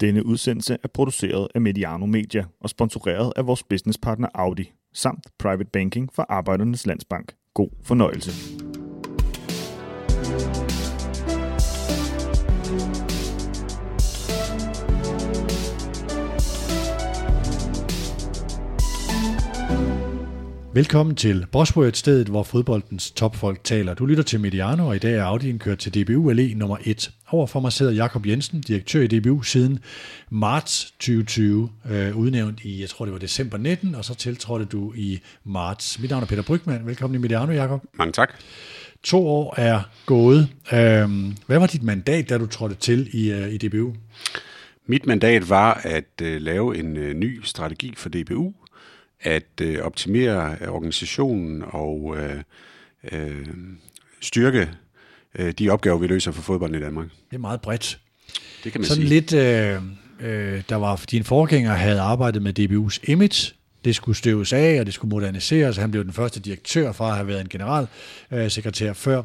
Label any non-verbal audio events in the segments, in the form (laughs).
Denne udsendelse er produceret af Mediano Media og sponsoreret af vores businesspartner Audi, samt Private Banking fra Arbejdernes Landsbank. God fornøjelse. Velkommen til Bosworth, stedet hvor fodboldens topfolk taler. Du lytter til Mediano, og i dag er Audien kørt til DBU Allé nummer 1. Overfor mig sidder Jakob Jensen, direktør i DBU siden marts 2020, øh, udnævnt i, jeg tror det var december 19, og så tiltrådte du i marts. Mit navn er Peter Brygman. Velkommen i Mediano, Jakob. Mange tak. To år er gået. Øh, hvad var dit mandat, da du trådte til i, øh, i DBU? Mit mandat var at øh, lave en øh, ny strategi for DBU, at øh, optimere organisationen og øh, øh, styrke øh, de opgaver, vi løser for fodbolden i Danmark. Det er meget bredt. Det kan man Sådan sige. lidt, øh, øh, der var, din forgænger havde arbejdet med DBU's image, det skulle støves af, og det skulle moderniseres. Han blev den første direktør fra at have været en generalsekretær før.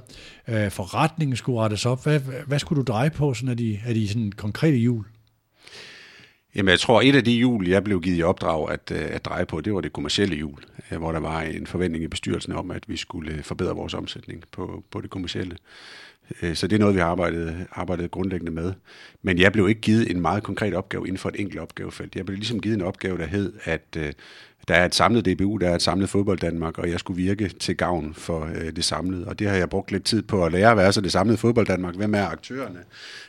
Øh, forretningen skulle rettes op. Hvad, hvad skulle du dreje på sådan af de, af de sådan konkrete jul? Jamen, jeg tror, et af de jul, jeg blev givet i opdrag at, øh, at dreje på, det var det kommercielle jul, øh, hvor der var en forventning i bestyrelsen om, at vi skulle øh, forbedre vores omsætning på, på det kommercielle. Så det er noget, vi har arbejdet, arbejdet grundlæggende med. Men jeg blev ikke givet en meget konkret opgave inden for et enkelt opgavefelt. Jeg blev ligesom givet en opgave, der hed, at der er et samlet DBU, der er et samlet fodbold Danmark, og jeg skulle virke til gavn for øh, det samlede. Og det har jeg brugt lidt tid på at lære, hvad er så det samlede fodbold Danmark? Hvem er aktørerne?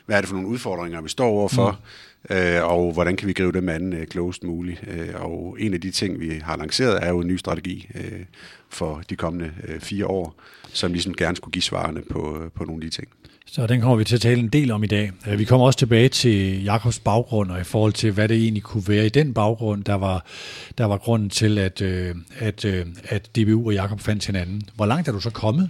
Hvad er det for nogle udfordringer, vi står overfor? Mm. Øh, og hvordan kan vi gribe dem an øh, klogest muligt? Øh, og en af de ting, vi har lanceret, er jo en ny strategi øh, for de kommende øh, fire år, som ligesom gerne skulle give svarene på, øh, på nogle af de ting. Så den kommer vi til at tale en del om i dag. Øh, vi kommer også tilbage til Jakobs baggrund, og i forhold til, hvad det egentlig kunne være i den baggrund, der var, der var grunden til, at, øh, at, at DBU og Jakob fandt hinanden. Hvor langt er du så kommet?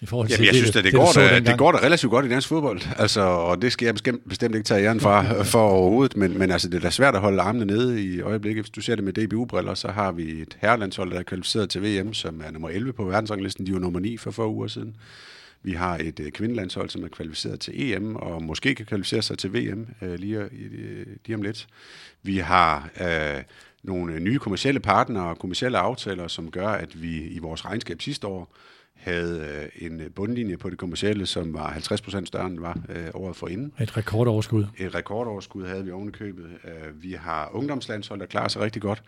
I forhold Jamen, jeg synes, at det, du går da, dengang? det går da relativt godt i dansk fodbold, altså, og det skal jeg bestemt, bestemt ikke tage æren fra, (laughs) for overhovedet, men, men altså, det er da svært at holde armene nede i øjeblikket. Hvis du ser det med DBU-briller, så har vi et herrelandshold, der er kvalificeret til VM, som er nummer 11 på verdensranglisten. De var nummer 9 for få uger siden. Vi har et øh, kvindelandshold, som er kvalificeret til EM, og måske kan kvalificere sig til VM øh, lige, øh, lige om lidt. Vi har øh, nogle nye kommersielle partnere og kommersielle aftaler, som gør, at vi i vores regnskab sidste år havde øh, en bundlinje på det kommercielle, som var 50% større, end var øh, året forinden. Et rekordoverskud. Et rekordoverskud havde vi oven i købet. Øh, Vi har ungdomslandshold, der klarer sig rigtig godt.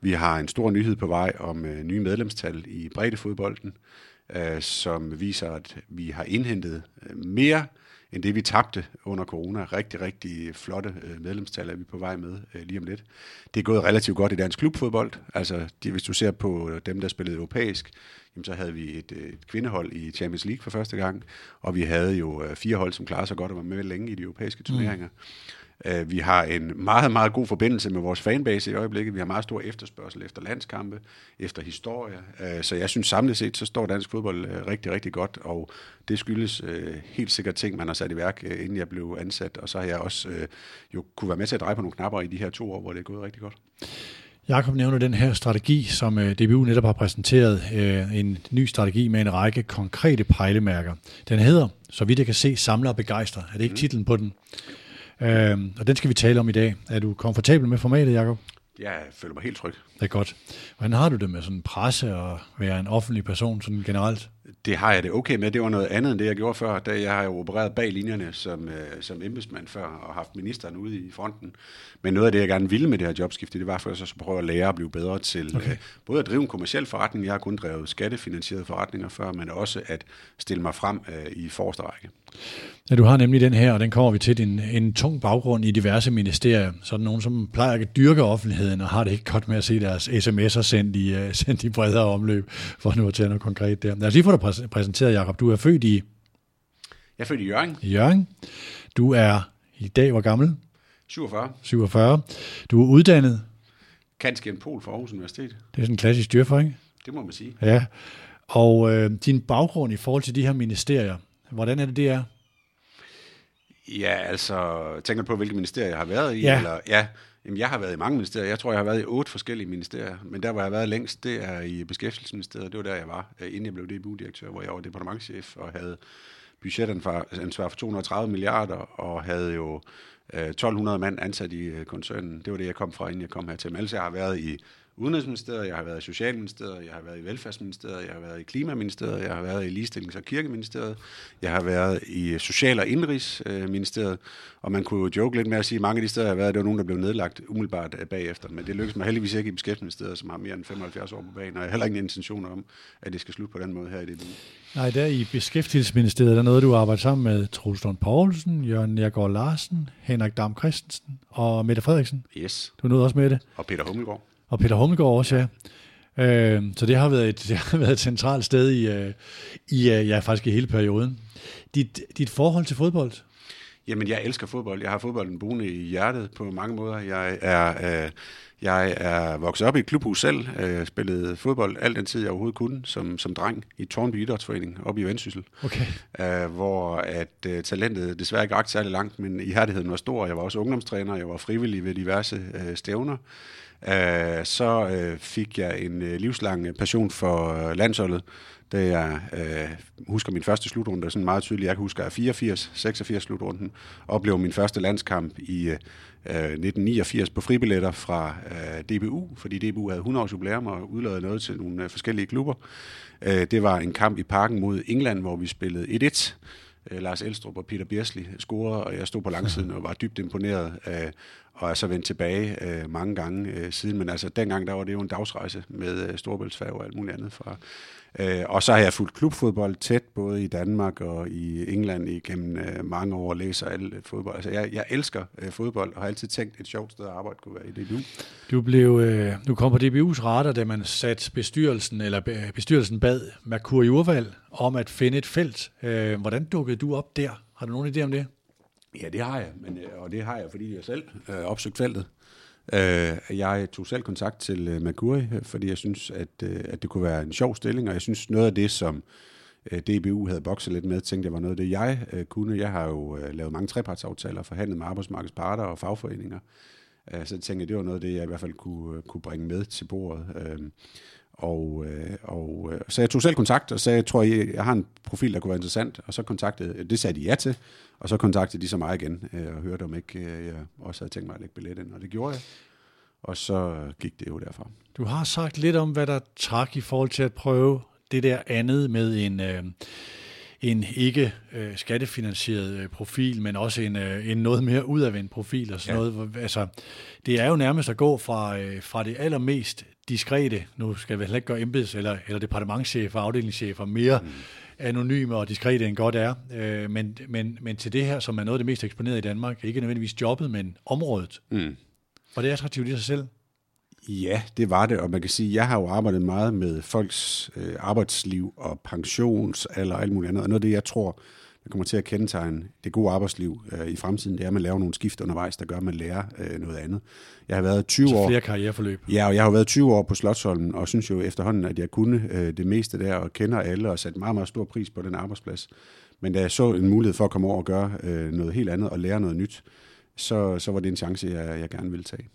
Vi har en stor nyhed på vej om øh, nye medlemstal i breddefodbolden, øh, som viser, at vi har indhentet øh, mere end det, vi tabte under corona. Rigtig, rigtig flotte øh, medlemstal er vi på vej med øh, lige om lidt. Det er gået relativt godt i dansk klubfodbold. Altså, de, hvis du ser på dem, der spillede europæisk, jamen, så havde vi et, øh, et kvindehold i Champions League for første gang, og vi havde jo fire hold, som klarede sig godt og var med længe i de europæiske turneringer. Mm. Vi har en meget, meget god forbindelse med vores fanbase i øjeblikket. Vi har meget stor efterspørgsel efter landskampe, efter historie. Øh, Så jeg synes samlet set, så står dansk fodbold øh, rigtig, rigtig godt, og det skyldes øh, helt sikkert ting, man har sat i værk, øh, inden jeg blev ansat. Og så har jeg også øh, jo kunne være med til at dreje på nogle knapper i de her to år, hvor det er gået rigtig godt. Jakob nævner den her strategi, som øh, DBU netop har præsenteret. øh, En ny strategi med en række konkrete pejlemærker. Den hedder, så vidt jeg kan se, Samler og Begejstre. Er det ikke titlen på den? Øhm, og den skal vi tale om i dag. Er du komfortabel med formatet, Jakob? Jeg føler mig helt tryg. Det er godt. Hvordan har du det med sådan presse og være en offentlig person sådan generelt? Det har jeg det okay med. Det var noget andet end det, jeg gjorde før. Da jeg har jo opereret bag linjerne som, øh, som embedsmand før, og haft ministeren ude i fronten. Men noget af det, jeg gerne ville med det her jobskifte, det var for at så prøve at lære at blive bedre til okay. øh, både at drive en kommersiel forretning, jeg har kun drevet skattefinansierede forretninger før, men også at stille mig frem øh, i forreste række. Ja, du har nemlig den her, og den kommer vi til, en, en tung baggrund i diverse ministerier. Sådan nogen, som plejer at dyrke offentligheden, og har det ikke godt med at se deres sms'er sendt i, uh, sendt i bredere omløb, for nu at tage noget konkret der. Lad os lige få dig præsenteret, Jacob. Du er født i Jeg er født i Jørgen, i Jørgen. Du er i dag, hvor gammel? 47, 47. Du er uddannet. kanskje en pol fra Aarhus Universitet. Det er sådan en klassisk dyrfer, ikke? Det må man sige. Ja. Og øh, din baggrund i forhold til de her ministerier, hvordan er det, det er? Ja, altså, tænker du på, hvilke ministerier jeg har været i? Ja. Eller, ja, jamen, jeg har været i mange ministerier. Jeg tror, jeg har været i otte forskellige ministerier. Men der, hvor jeg har været længst, det er i Beskæftigelsesministeriet. Det var der, jeg var, øh, inden jeg blev DBU-direktør, hvor jeg var departementchef og havde budgetansvar for 230 milliarder, og havde jo øh, 1200 mand ansat i øh, koncernen. Det var det, jeg kom fra, inden jeg kom hertil. Men ellers jeg har været i Udenrigsministeriet, jeg har været i Socialministeriet, jeg har været i Velfærdsministeriet, jeg har været i Klimaministeriet, jeg har været i Ligestillings- og Kirkeministeriet, jeg har været i Social- og Indrigsministeriet, og man kunne jo joke lidt med at sige, at mange af de steder, jeg har været, det var nogen, der blev nedlagt umiddelbart øh, bagefter, men det lykkedes mig heldigvis ikke i Beskæftigelsesministeriet, som har mere end 75 år på banen, og jeg har heller ingen intention om, at det skal slutte på den måde her i det Nej, der i Beskæftigelsesministeriet, der noget, du arbejder sammen med Troels Lund Poulsen, Jørgen Nergård Larsen, Henrik Dam Christensen og Mette Frederiksen. Yes. Du nåede også med det. Og Peter Hummelgaard. Og Peter Hummelgaard også, ja. Øh, så det har været et, (laughs) det har været et centralt sted i, øh, i øh, ja, faktisk i hele perioden. Dit, dit forhold til fodbold? Jamen, jeg elsker fodbold. Jeg har fodbolden boende i hjertet på mange måder. Jeg er, øh, jeg er vokset op i et klubhus selv. Jeg spillede fodbold alt den tid, jeg overhovedet kunne, som, som dreng i Tornby Idrætsforening oppe i Vendsyssel. Okay. Øh, hvor at øh, talentet desværre ikke rakte særlig langt, men ihærdigheden var stor. Jeg var også ungdomstræner, jeg var frivillig ved diverse øh, stævner. Øh, så øh, fik jeg en øh, livslang passion for øh, landsholdet. Da jeg øh, husker min første slutrunde, er sådan meget tydeligt, jeg kan huske, at 84, 86 slutrunden, oplevede min første landskamp i øh, Øh, 1989 på fribilletter fra øh, DBU, fordi DBU havde 100 års jubilæum og udlavede noget til nogle øh, forskellige klubber. Øh, det var en kamp i parken mod England, hvor vi spillede 1-1. Øh, Lars Elstrup og Peter Biersli scorede, og jeg stod på langsiden og var dybt imponeret. Og er så vendt tilbage øh, mange gange øh, siden. Men altså, dengang der var det jo en dagsrejse med øh, Storbæltsfærge og alt muligt andet fra. Øh, og så har jeg fulgt klubfodbold tæt, både i Danmark og i England igennem øh, mange år og læser alt øh, fodbold. Altså, jeg, jeg elsker øh, fodbold og har altid tænkt, et sjovt sted at arbejde kunne være i DBU. Du blev, øh, du kom på DBU's radar, da man satte bestyrelsen, eller øh, bestyrelsen bad Merkur Jurval om at finde et felt. Øh, hvordan dukkede du op der? Har du nogen idé om det? Ja, det har jeg, men, øh, og det har jeg, fordi jeg selv øh, opsøgt feltet. Øh, jeg tog selv kontakt til øh, Mercury, fordi jeg synes, at, øh, at det kunne være en sjov stilling, og jeg synes noget af det, som øh, DBU havde bokset lidt med, tænkte jeg var noget af det, jeg øh, kunne. Jeg har jo øh, lavet mange trepartsaftaler, forhandlet med arbejdsmarkedets parter og fagforeninger, øh, så jeg tænkte, det var noget af det, jeg i hvert fald kunne, øh, kunne bringe med til bordet. Øh, og, øh, og øh, så jeg tog selv kontakt og sagde, jeg tror, jeg, jeg har en profil, der kunne være interessant. Og så kontaktede, det sagde de ja til. Og så kontaktede de så mig igen øh, og hørte, om ikke øh, jeg også havde tænkt mig at lægge billet ind. Og det gjorde jeg. Og så gik det jo derfra. Du har sagt lidt om, hvad der trak i forhold til at prøve det der andet med en... Øh en ikke øh, skattefinansieret øh, profil, men også en, øh, en noget mere udadvendt profil og sådan ja. noget. Altså, det er jo nærmest at gå fra, øh, fra det allermest diskrete, nu skal vi heller ikke gøre embeds- eller, eller departementchefer, afdelingschefer mere mm. anonyme og diskrete end godt er, øh, men, men, men til det her, som er noget af det mest eksponerede i Danmark, ikke nødvendigvis jobbet, men området. Mm. Og det attraktivt i sig selv. Ja, det var det, og man kan sige, at jeg har jo arbejdet meget med folks øh, arbejdsliv og pensionsalder og alt muligt andet, og noget af det, jeg tror, der kommer til at kendetegne det gode arbejdsliv øh, i fremtiden, det er, at man laver nogle skift undervejs, der gør, at man lærer øh, noget andet. Jeg har været 20 Så år... flere karriereforløb. Ja, og jeg har været 20 år på Slotsholmen, og synes jo efterhånden, at jeg kunne øh, det meste der, og kender alle, og sat meget, meget stor pris på den arbejdsplads. Men da jeg så en mulighed for at komme over og gøre øh, noget helt andet, og lære noget nyt, så, så var det en chance, jeg, jeg gerne ville tage.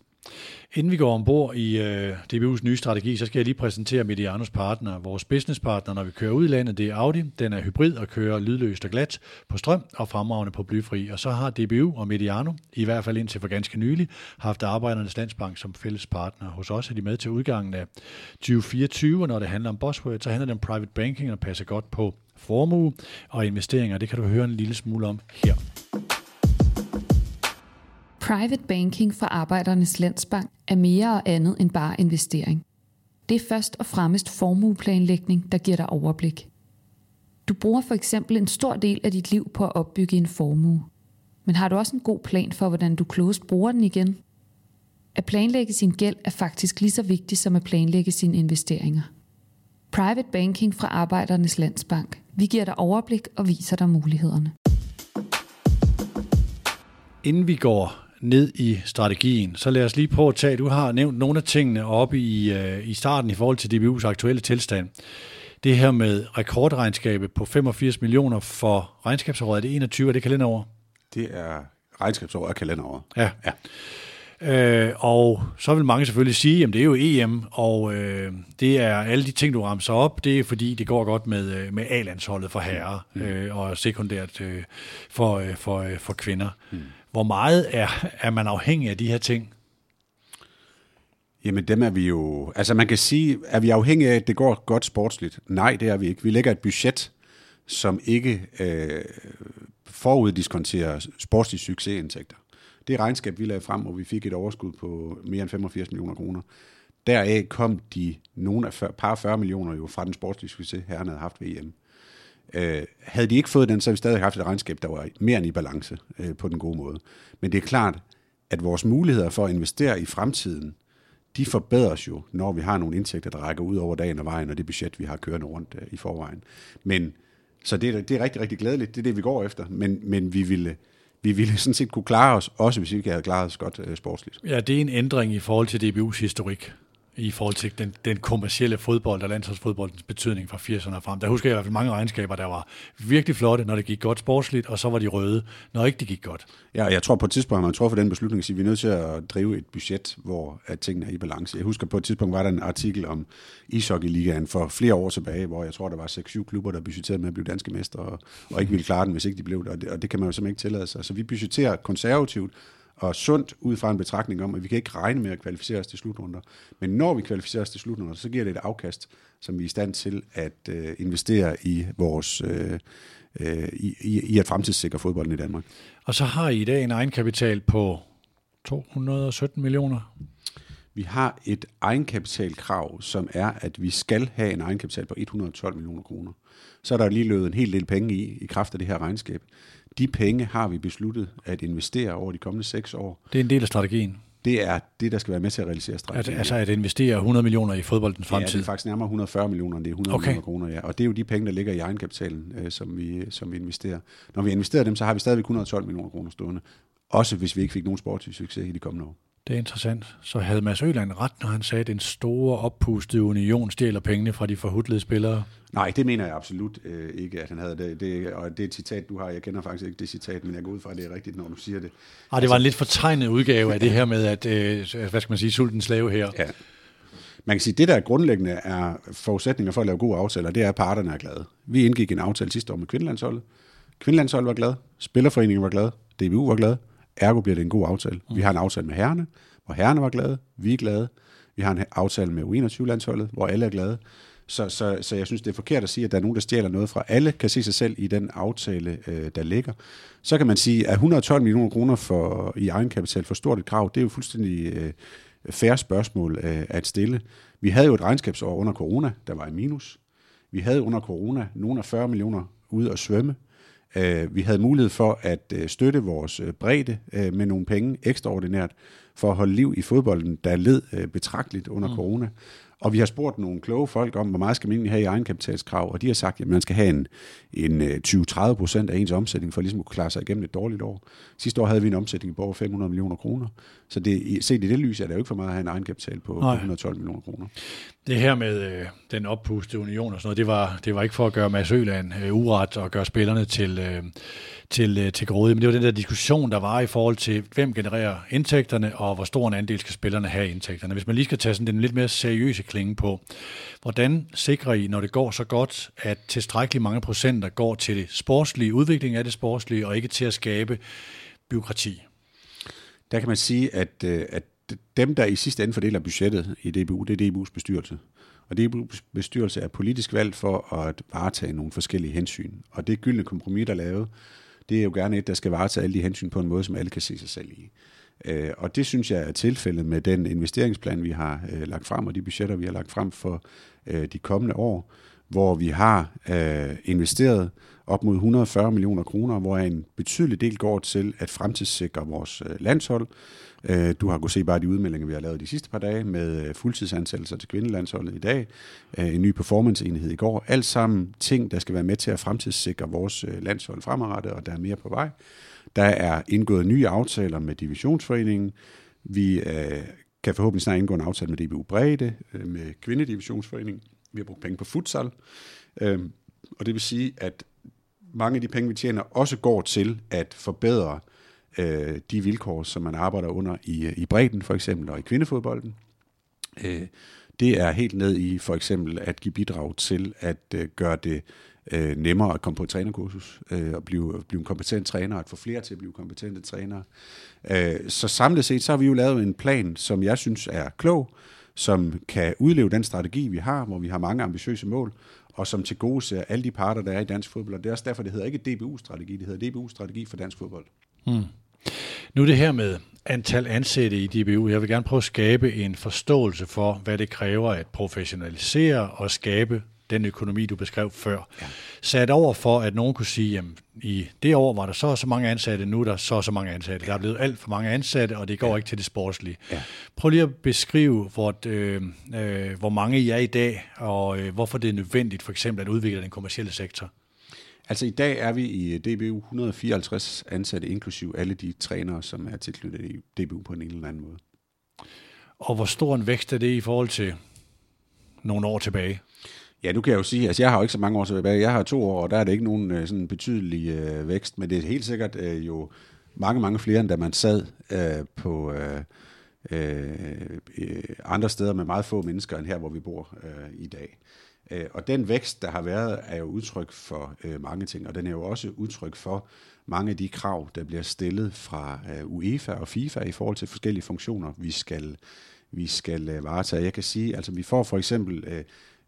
Inden vi går ombord i øh, DBU's nye strategi, så skal jeg lige præsentere Medianos partner. Vores businesspartner, når vi kører ud i landet, det er Audi. Den er hybrid og kører lydløst og glat på strøm og fremragende på blyfri. Og så har DBU og Mediano, i hvert fald indtil for ganske nylig, haft Arbejdernes Landsbank som fælles partner. Hos os er de med til udgangen af 2024, og når det handler om Bosworth, så handler det om private banking og passer godt på formue og investeringer. Det kan du høre en lille smule om her. Private banking for Arbejdernes Landsbank er mere og andet end bare investering. Det er først og fremmest formueplanlægning, der giver dig overblik. Du bruger for eksempel en stor del af dit liv på at opbygge en formue. Men har du også en god plan for, hvordan du klogest bruger den igen? At planlægge sin gæld er faktisk lige så vigtigt som at planlægge sine investeringer. Private Banking fra Arbejdernes Landsbank. Vi giver dig overblik og viser dig mulighederne. Inden vi går ned i strategien, så lad os lige prøve at tage, du har nævnt nogle af tingene oppe i, uh, i starten i forhold til DBU's aktuelle tilstand. Det her med rekordregnskabet på 85 millioner for regnskabsåret, det 21, er det kalenderår? Det er regnskabsår og kalenderår. Ja. ja. Øh, og så vil mange selvfølgelig sige, at det er jo EM, og øh, det er alle de ting, du ramser op, det er fordi, det går godt med, øh, med A-landsholdet for herrer, mm. øh, og sekundært øh, for, øh, for, øh, for kvinder. Mm. Hvor meget er, er man afhængig af de her ting? Jamen dem er vi jo... Altså man kan sige, er vi afhængige af, at det går godt sportsligt? Nej, det er vi ikke. Vi lægger et budget, som ikke øh, foruddiskonterer sportslig succesindtægter. Det regnskab, vi lagde frem, hvor vi fik et overskud på mere end 85 millioner kroner, deraf kom de nogle af par 40 millioner jo fra den sportslige succes, herren havde haft ved EM. Øh, havde de ikke fået den, så havde vi stadig haft et regnskab, der var mere end i balance øh, på den gode måde. Men det er klart, at vores muligheder for at investere i fremtiden, de forbedres jo, når vi har nogle indtægter, der rækker ud over dagen og vejen, og det budget, vi har kørende rundt øh, i forvejen. Men, så det, er, det er rigtig, rigtig glædeligt, det er det, vi går efter, men, men vi ville vi ville sådan set kunne klare os, også hvis vi ikke havde klaret os godt øh, sportsligt. Ja, det er en ændring i forhold til DBU's historik i forhold til den, den kommercielle fodbold og landsholdsfodboldens betydning fra 80'erne frem. Der husker jeg i hvert fald mange regnskaber, der var virkelig flotte, når det gik godt sportsligt, og så var de røde, når ikke det gik godt. Ja, jeg tror på et tidspunkt, man tror for den beslutning at vi er nødt til at drive et budget, hvor at tingene er i balance. Jeg husker på et tidspunkt, var der en artikel om ishockey-ligaen for flere år tilbage, hvor jeg tror, der var 6-7 klubber, der budgetterede med at blive danske mestre, og, og ikke ville klare den, hvis ikke de blev det, og det, og det kan man jo simpelthen ikke tillade sig. Så vi budgetterer konservativt, og sundt ud fra en betragtning om, at vi kan ikke regne med at kvalificere os til slutrunder. Men når vi kvalificerer os til slutrunder, så giver det et afkast, som vi er i stand til at øh, investere i vores øh, øh, i, i at fremtidssikre fodbolden i Danmark. Og så har I i dag en egenkapital på 217 millioner. Vi har et egenkapitalkrav, som er, at vi skal have en egenkapital på 112 millioner kroner. Så er der lige løbet en hel del penge i, i kraft af det her regnskab. De penge har vi besluttet at investere over de kommende seks år. Det er en del af strategien. Det er det, der skal være med til at realisere strategien. At, altså at investere 100 millioner i fodboldens fremtid? Ja, det er faktisk nærmere 140 millioner, end det er 100 okay. millioner kroner. Ja. Og det er jo de penge, der ligger i egenkapitalen, øh, som, vi, som vi investerer. Når vi investerer dem, så har vi stadigvæk 112 millioner kroner stående. Også hvis vi ikke fik nogen sportslig succes i de kommende år. Det er interessant. Så havde Mads Øland ret, når han sagde, at den store oppustede union stjæler pengene fra de forhudlede spillere? Nej, det mener jeg absolut øh, ikke, at han havde det. det. Og det et citat, du har. Jeg kender faktisk ikke det citat, men jeg går ud fra, at det er rigtigt, når du siger det. Ah, det var en lidt fortegnet udgave af det her med, at, øh, hvad skal man sige, sultens slave her. Ja. Man kan sige, at det der grundlæggende er forudsætninger for at lave gode aftaler, det er, at parterne er glade. Vi indgik en aftale sidste år med kvindelandsholdet. Kvindelandsholdet var glad, Spillerforeningen var glad, DBU var glad, ergo bliver det en god aftale. Mm. Vi har en aftale med herrene, hvor herrene var glade, vi er glade. Vi har en aftale med U21-landsholdet, hvor alle er glade. Så, så, så jeg synes, det er forkert at sige, at der er nogen, der stjæler noget fra. Alle kan se sig selv i den aftale, øh, der ligger. Så kan man sige, at 112 millioner kroner for, i egenkapital for stort et krav, det er jo fuldstændig øh, færre spørgsmål øh, at stille. Vi havde jo et regnskabsår under corona, der var i minus. Vi havde under corona nogle af 40 millioner ude at svømme. Øh, vi havde mulighed for at øh, støtte vores øh, bredde med nogle penge ekstraordinært for at holde liv i fodbolden, der led betragteligt under mm. corona. Og vi har spurgt nogle kloge folk om, hvor meget skal man egentlig have i egenkapitalskrav, og de har sagt, at man skal have en, en 20-30 procent af ens omsætning for ligesom at klare sig igennem et dårligt år. Sidste år havde vi en omsætning på over 500 millioner kroner, så det, set i det lys er det jo ikke for meget at have en egenkapital på Nej. 112 millioner kroner. Det her med øh, den oppustede union og sådan noget, det var, det var ikke for at gøre Mads Øland øh, uret og gøre spillerne til, øh, til, øh, til grådige, men det var den der diskussion, der var i forhold til, hvem genererer indtægterne, og hvor stor en andel skal spillerne have indtægterne. Hvis man lige skal tage sådan den lidt mere seriøse klinge på, hvordan sikrer I, når det går så godt, at tilstrækkeligt mange procenter går til det sportslige, udvikling af det sportslige, og ikke til at skabe byråkrati? Der kan man sige, at, øh, at dem, der i sidste ende fordeler budgettet i DBU, det er DBU's bestyrelse. Og DBU's bestyrelse er politisk valgt for at varetage nogle forskellige hensyn. Og det gyldne kompromis, der er lavet, det er jo gerne et, der skal varetage alle de hensyn på en måde, som alle kan se sig selv i. Øh, og det synes jeg er tilfældet med den investeringsplan, vi har øh, lagt frem, og de budgetter, vi har lagt frem for øh, de kommende år, hvor vi har øh, investeret op mod 140 millioner kroner, hvor en betydelig del går til at fremtidssikre vores øh, landshold, Øh, du har kunnet se bare de udmeldinger, vi har lavet de sidste par dage med øh, fuldtidsansættelser til kvindelandsholdet i dag, øh, en ny performanceenhed i går. Alt sammen ting, der skal være med til at fremtidssikre vores øh, landshold fremadrettet, og der er mere på vej. Der er indgået nye aftaler med divisionsforeningen. Vi kan forhåbentlig snart indgå en aftale med DBU Brede, med kvindedivisionsforeningen. Vi har brugt penge på futsal. Øhm, og det vil sige, at mange af de penge, vi tjener, også går til at forbedre øh, de vilkår, som man arbejder under i, i bredden for eksempel, og i kvindefodbolden. Øh, det er helt ned i for eksempel at give bidrag til at øh, gøre det øh, nemmere at komme på et trænerkursus øh, og blive, blive en kompetent træner, at få flere til at blive kompetente trænere. Øh, så samlet set, så har vi jo lavet en plan, som jeg synes er klog, som kan udleve den strategi, vi har, hvor vi har mange ambitiøse mål, og som til gode ser alle de parter, der er i dansk fodbold. Og det er også derfor, det hedder ikke DBU-strategi, det hedder DBU-strategi for dansk fodbold. Mm. Nu det her med antal ansatte i DBU. Jeg vil gerne prøve at skabe en forståelse for, hvad det kræver at professionalisere og skabe den økonomi, du beskrev før. Ja. Sat over for, at nogen kunne sige, at i det år var der så og så mange ansatte, nu er der så og så mange ansatte. Der er blevet alt for mange ansatte, og det går ja. ikke til det sportslige. Ja. Prøv lige at beskrive, hvor, øh, øh, hvor mange I er i dag, og øh, hvorfor det er nødvendigt for eksempel at udvikle den kommercielle sektor. Altså i dag er vi i DBU 154 ansatte, inklusiv alle de trænere, som er tilknyttet i DBU på en eller anden måde. Og hvor stor en vækst er det i forhold til nogle år tilbage? Ja, nu kan jeg jo sige, altså jeg har jo ikke så mange år tilbage. Jeg har to år, og der er det ikke nogen øh, sådan betydelig øh, vækst, men det er helt sikkert øh, jo mange, mange flere, end da man sad øh, på øh, øh, øh, andre steder med meget få mennesker end her, hvor vi bor øh, i dag. Øh, og den vækst, der har været, er jo udtryk for øh, mange ting, og den er jo også udtryk for mange af de krav, der bliver stillet fra øh, UEFA og FIFA i forhold til forskellige funktioner, vi skal, vi skal øh, varetage. Jeg kan sige, altså vi får for eksempel øh,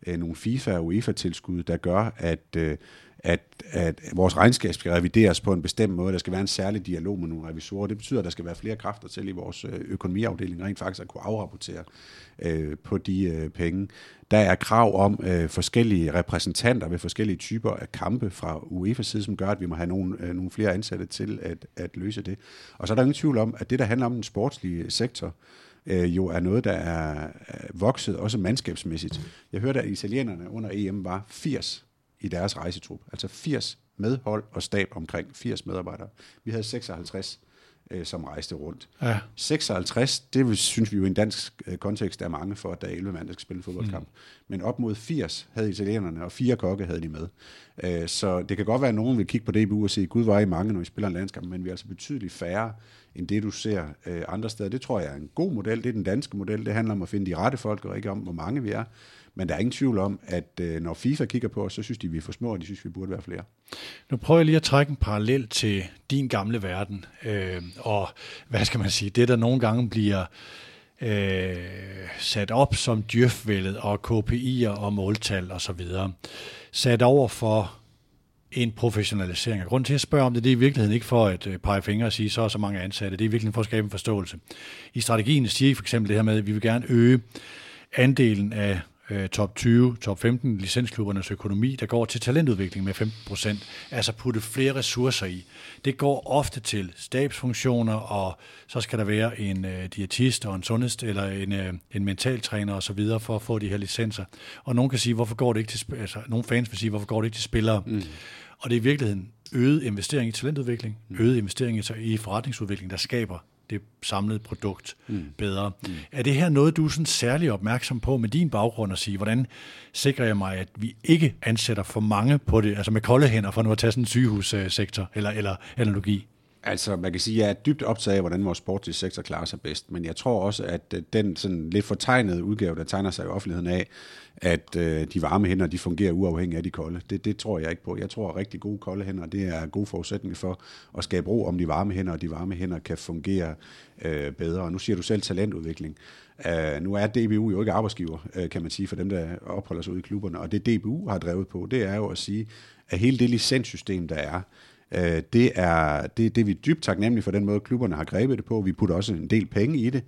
øh, nogle FIFA- og UEFA-tilskud, der gør, at, øh, at, at vores regnskab skal revideres på en bestemt måde. Der skal være en særlig dialog med nogle revisorer. Det betyder, at der skal være flere kræfter til i vores øh, økonomiafdeling, rent faktisk at kunne afrapportere øh, på de øh, penge. Der er krav om øh, forskellige repræsentanter ved forskellige typer af kampe fra UEFA's side, som gør, at vi må have nogle, øh, nogle flere ansatte til at, at løse det. Og så er der ingen tvivl om, at det, der handler om den sportslige sektor, øh, jo er noget, der er vokset, også mandskabsmæssigt. Jeg hørte, at italienerne under EM var 80 i deres rejsetrup. Altså 80 medhold og stab omkring 80 medarbejdere. Vi havde 56 øh, som rejste rundt. Ja. 56, det synes vi jo i en dansk øh, kontekst er mange for, at der er 11 mand, der skal spille fodboldkamp. Mm. Men op mod 80 havde italienerne, og fire kokke havde de med. Øh, så det kan godt være, at nogen vil kigge på DBU og sige, gud var I mange, når vi spiller en landskamp, men vi er altså betydeligt færre end det, du ser øh, andre steder. Det tror jeg er en god model. Det er den danske model. Det handler om at finde de rette folk, og ikke om, hvor mange vi er. Men der er ingen tvivl om, at øh, når FIFA kigger på os, så synes de, vi er for små, og de synes, vi burde være flere. Nu prøver jeg lige at trække en parallel til din gamle verden, øh, og hvad skal man sige, det der nogle gange bliver øh, sat op som djøfvældet og KPI'er og måltal osv. Sat over for en professionalisering. Og grunden til at spørge om det, det er i virkeligheden ikke for at øh, pege fingre og sige, så er så mange ansatte. Det er virkelig for at skabe en forståelse. I strategien siger I for eksempel det her med, at vi vil gerne øge andelen af øh, top 20, top 15 licensklubbernes økonomi, der går til talentudvikling med 15 procent, altså putte flere ressourcer i. Det går ofte til stabsfunktioner, og så skal der være en øh, diætist og en sundheds- eller en, øh, en mentaltræner osv. for at få de her licenser. Og nogen kan sige, hvorfor går det ikke til, altså nogle fans vil sige, hvorfor går det ikke til spillere? Mm. Og det er i virkeligheden øget investering i talentudvikling, mm. øget investering i forretningsudvikling, der skaber det samlede produkt mm. bedre. Mm. Er det her noget, du er sådan særlig opmærksom på med din baggrund at sige, hvordan sikrer jeg mig, at vi ikke ansætter for mange på det, altså med kolde hænder, for nu at tage sådan en sygehussektor eller, eller analogi? Altså, man kan sige, at jeg er dybt optaget af, hvordan vores sportslige sektor klarer sig bedst, men jeg tror også, at øh, den sådan lidt fortegnede udgave, der tegner sig i offentligheden af, at øh, de varme hænder, de fungerer uafhængigt af de kolde, det, det tror jeg ikke på. Jeg tror, at rigtig gode kolde hænder, det er gode forudsætning for at skabe ro om de varme hænder, og de varme hænder kan fungere øh, bedre. Og nu siger du selv talentudvikling. Uh, nu er DBU jo ikke arbejdsgiver, uh, kan man sige, for dem, der opholder sig ude i klubberne, og det DBU har drevet på, det er jo at sige, at hele det licenssystem, der er, Øh, det er, det, det er vi dybt taknemmelige for den måde, klubberne har grebet det på. Vi putter også en del penge i det.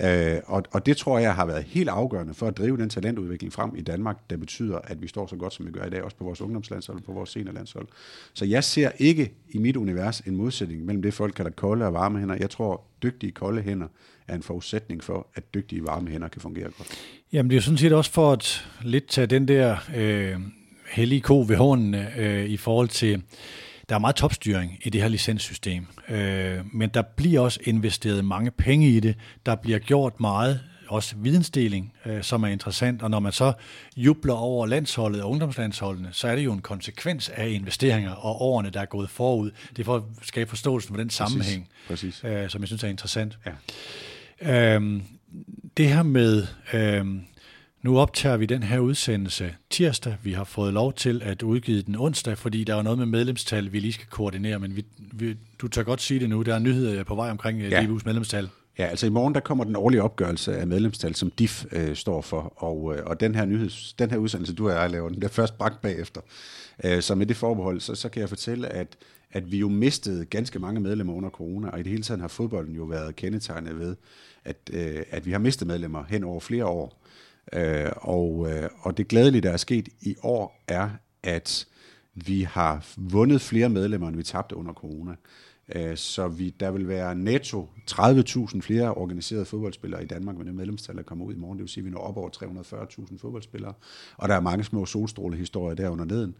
Øh, og, og det tror jeg har været helt afgørende for at drive den talentudvikling frem i Danmark, der betyder, at vi står så godt, som vi gør i dag, også på vores ungdomslandshold og på vores seniorlandshold. Så jeg ser ikke i mit univers en modsætning mellem det, folk kalder kolde og varme hænder. Jeg tror, dygtige kolde hænder er en forudsætning for, at dygtige varme hænder kan fungere godt. Jamen det er sådan set også for at lidt tage den der øh, hellige ko ved hånden øh, i forhold til der er meget topstyring i det her licenssystem, øh, men der bliver også investeret mange penge i det. Der bliver gjort meget også vidensdeling, øh, som er interessant, og når man så jubler over landsholdet og ungdomslandsholdene, så er det jo en konsekvens af investeringer og årene, der er gået forud. Det er for at skabe forståelsen for den sammenhæng, Præcis. Præcis. Øh, som jeg synes er interessant. Ja. Øhm, det her med, øhm, nu optager vi den her udsendelse tirsdag. Vi har fået lov til at udgive den onsdag, fordi der er noget med medlemstal, vi lige skal koordinere, men vi, vi, du tør godt sige det nu. Der er nyheder på vej omkring ja. DBU's medlemstal. Ja, altså i morgen der kommer den årlige opgørelse af medlemstal, som DIF øh, står for, og, øh, og den her nyheds, den her udsendelse, du og jeg laver, den der først bragt bagefter. Øh, så med det forbehold, så, så kan jeg fortælle, at, at vi jo mistede ganske mange medlemmer under corona, og i det hele taget har fodbolden jo været kendetegnet ved, at, øh, at vi har mistet medlemmer hen over flere år. Øh, og, øh, og det glædelige, der er sket i år, er, at vi har vundet flere medlemmer, end vi tabte under corona. Øh, så vi, der vil være netto 30.000 flere organiserede fodboldspillere i Danmark med det medlemstal, der kommer ud i morgen. Det vil sige, at vi når op over 340.000 fodboldspillere. Og der er mange små solstrålehistorier der under neden.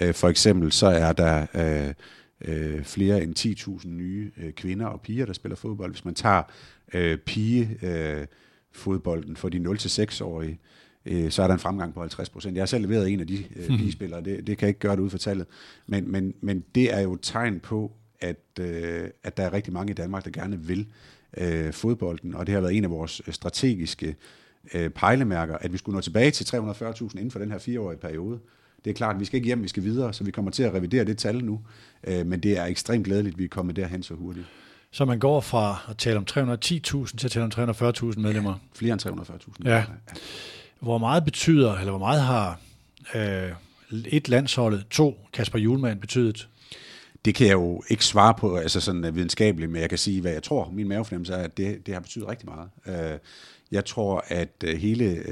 Øh, for eksempel så er der øh, øh flere end 10.000 nye kvinder og piger, der spiller fodbold. Hvis man tager øh, pige øh, fodbolden for de 0-6-årige, øh, så er der en fremgang på 50 procent. Jeg har selv leveret en af de øh, pigespillere, det, det kan jeg ikke gøre det ud for tallet. Men, men, men det er jo et tegn på, at, øh, at der er rigtig mange i Danmark, der gerne vil øh, fodbolden, og det har været en af vores strategiske øh, pejlemærker, at vi skulle nå tilbage til 340.000 inden for den her fireårige periode. Det er klart, at vi skal ikke hjem, vi skal videre, så vi kommer til at revidere det tal nu, øh, men det er ekstremt glædeligt, at vi er kommet derhen så hurtigt. Så man går fra at tale om 310.000 til at tale om 340.000 medlemmer? Ja, flere end 340.000. Ja. ja. Hvor meget betyder, eller hvor meget har øh, et landsholdet, to Kasper Julemand betydet? Det kan jeg jo ikke svare på altså sådan videnskabeligt, men jeg kan sige, hvad jeg tror. Min mavefornemmelse er, at det, det har betydet rigtig meget. Jeg tror, at hele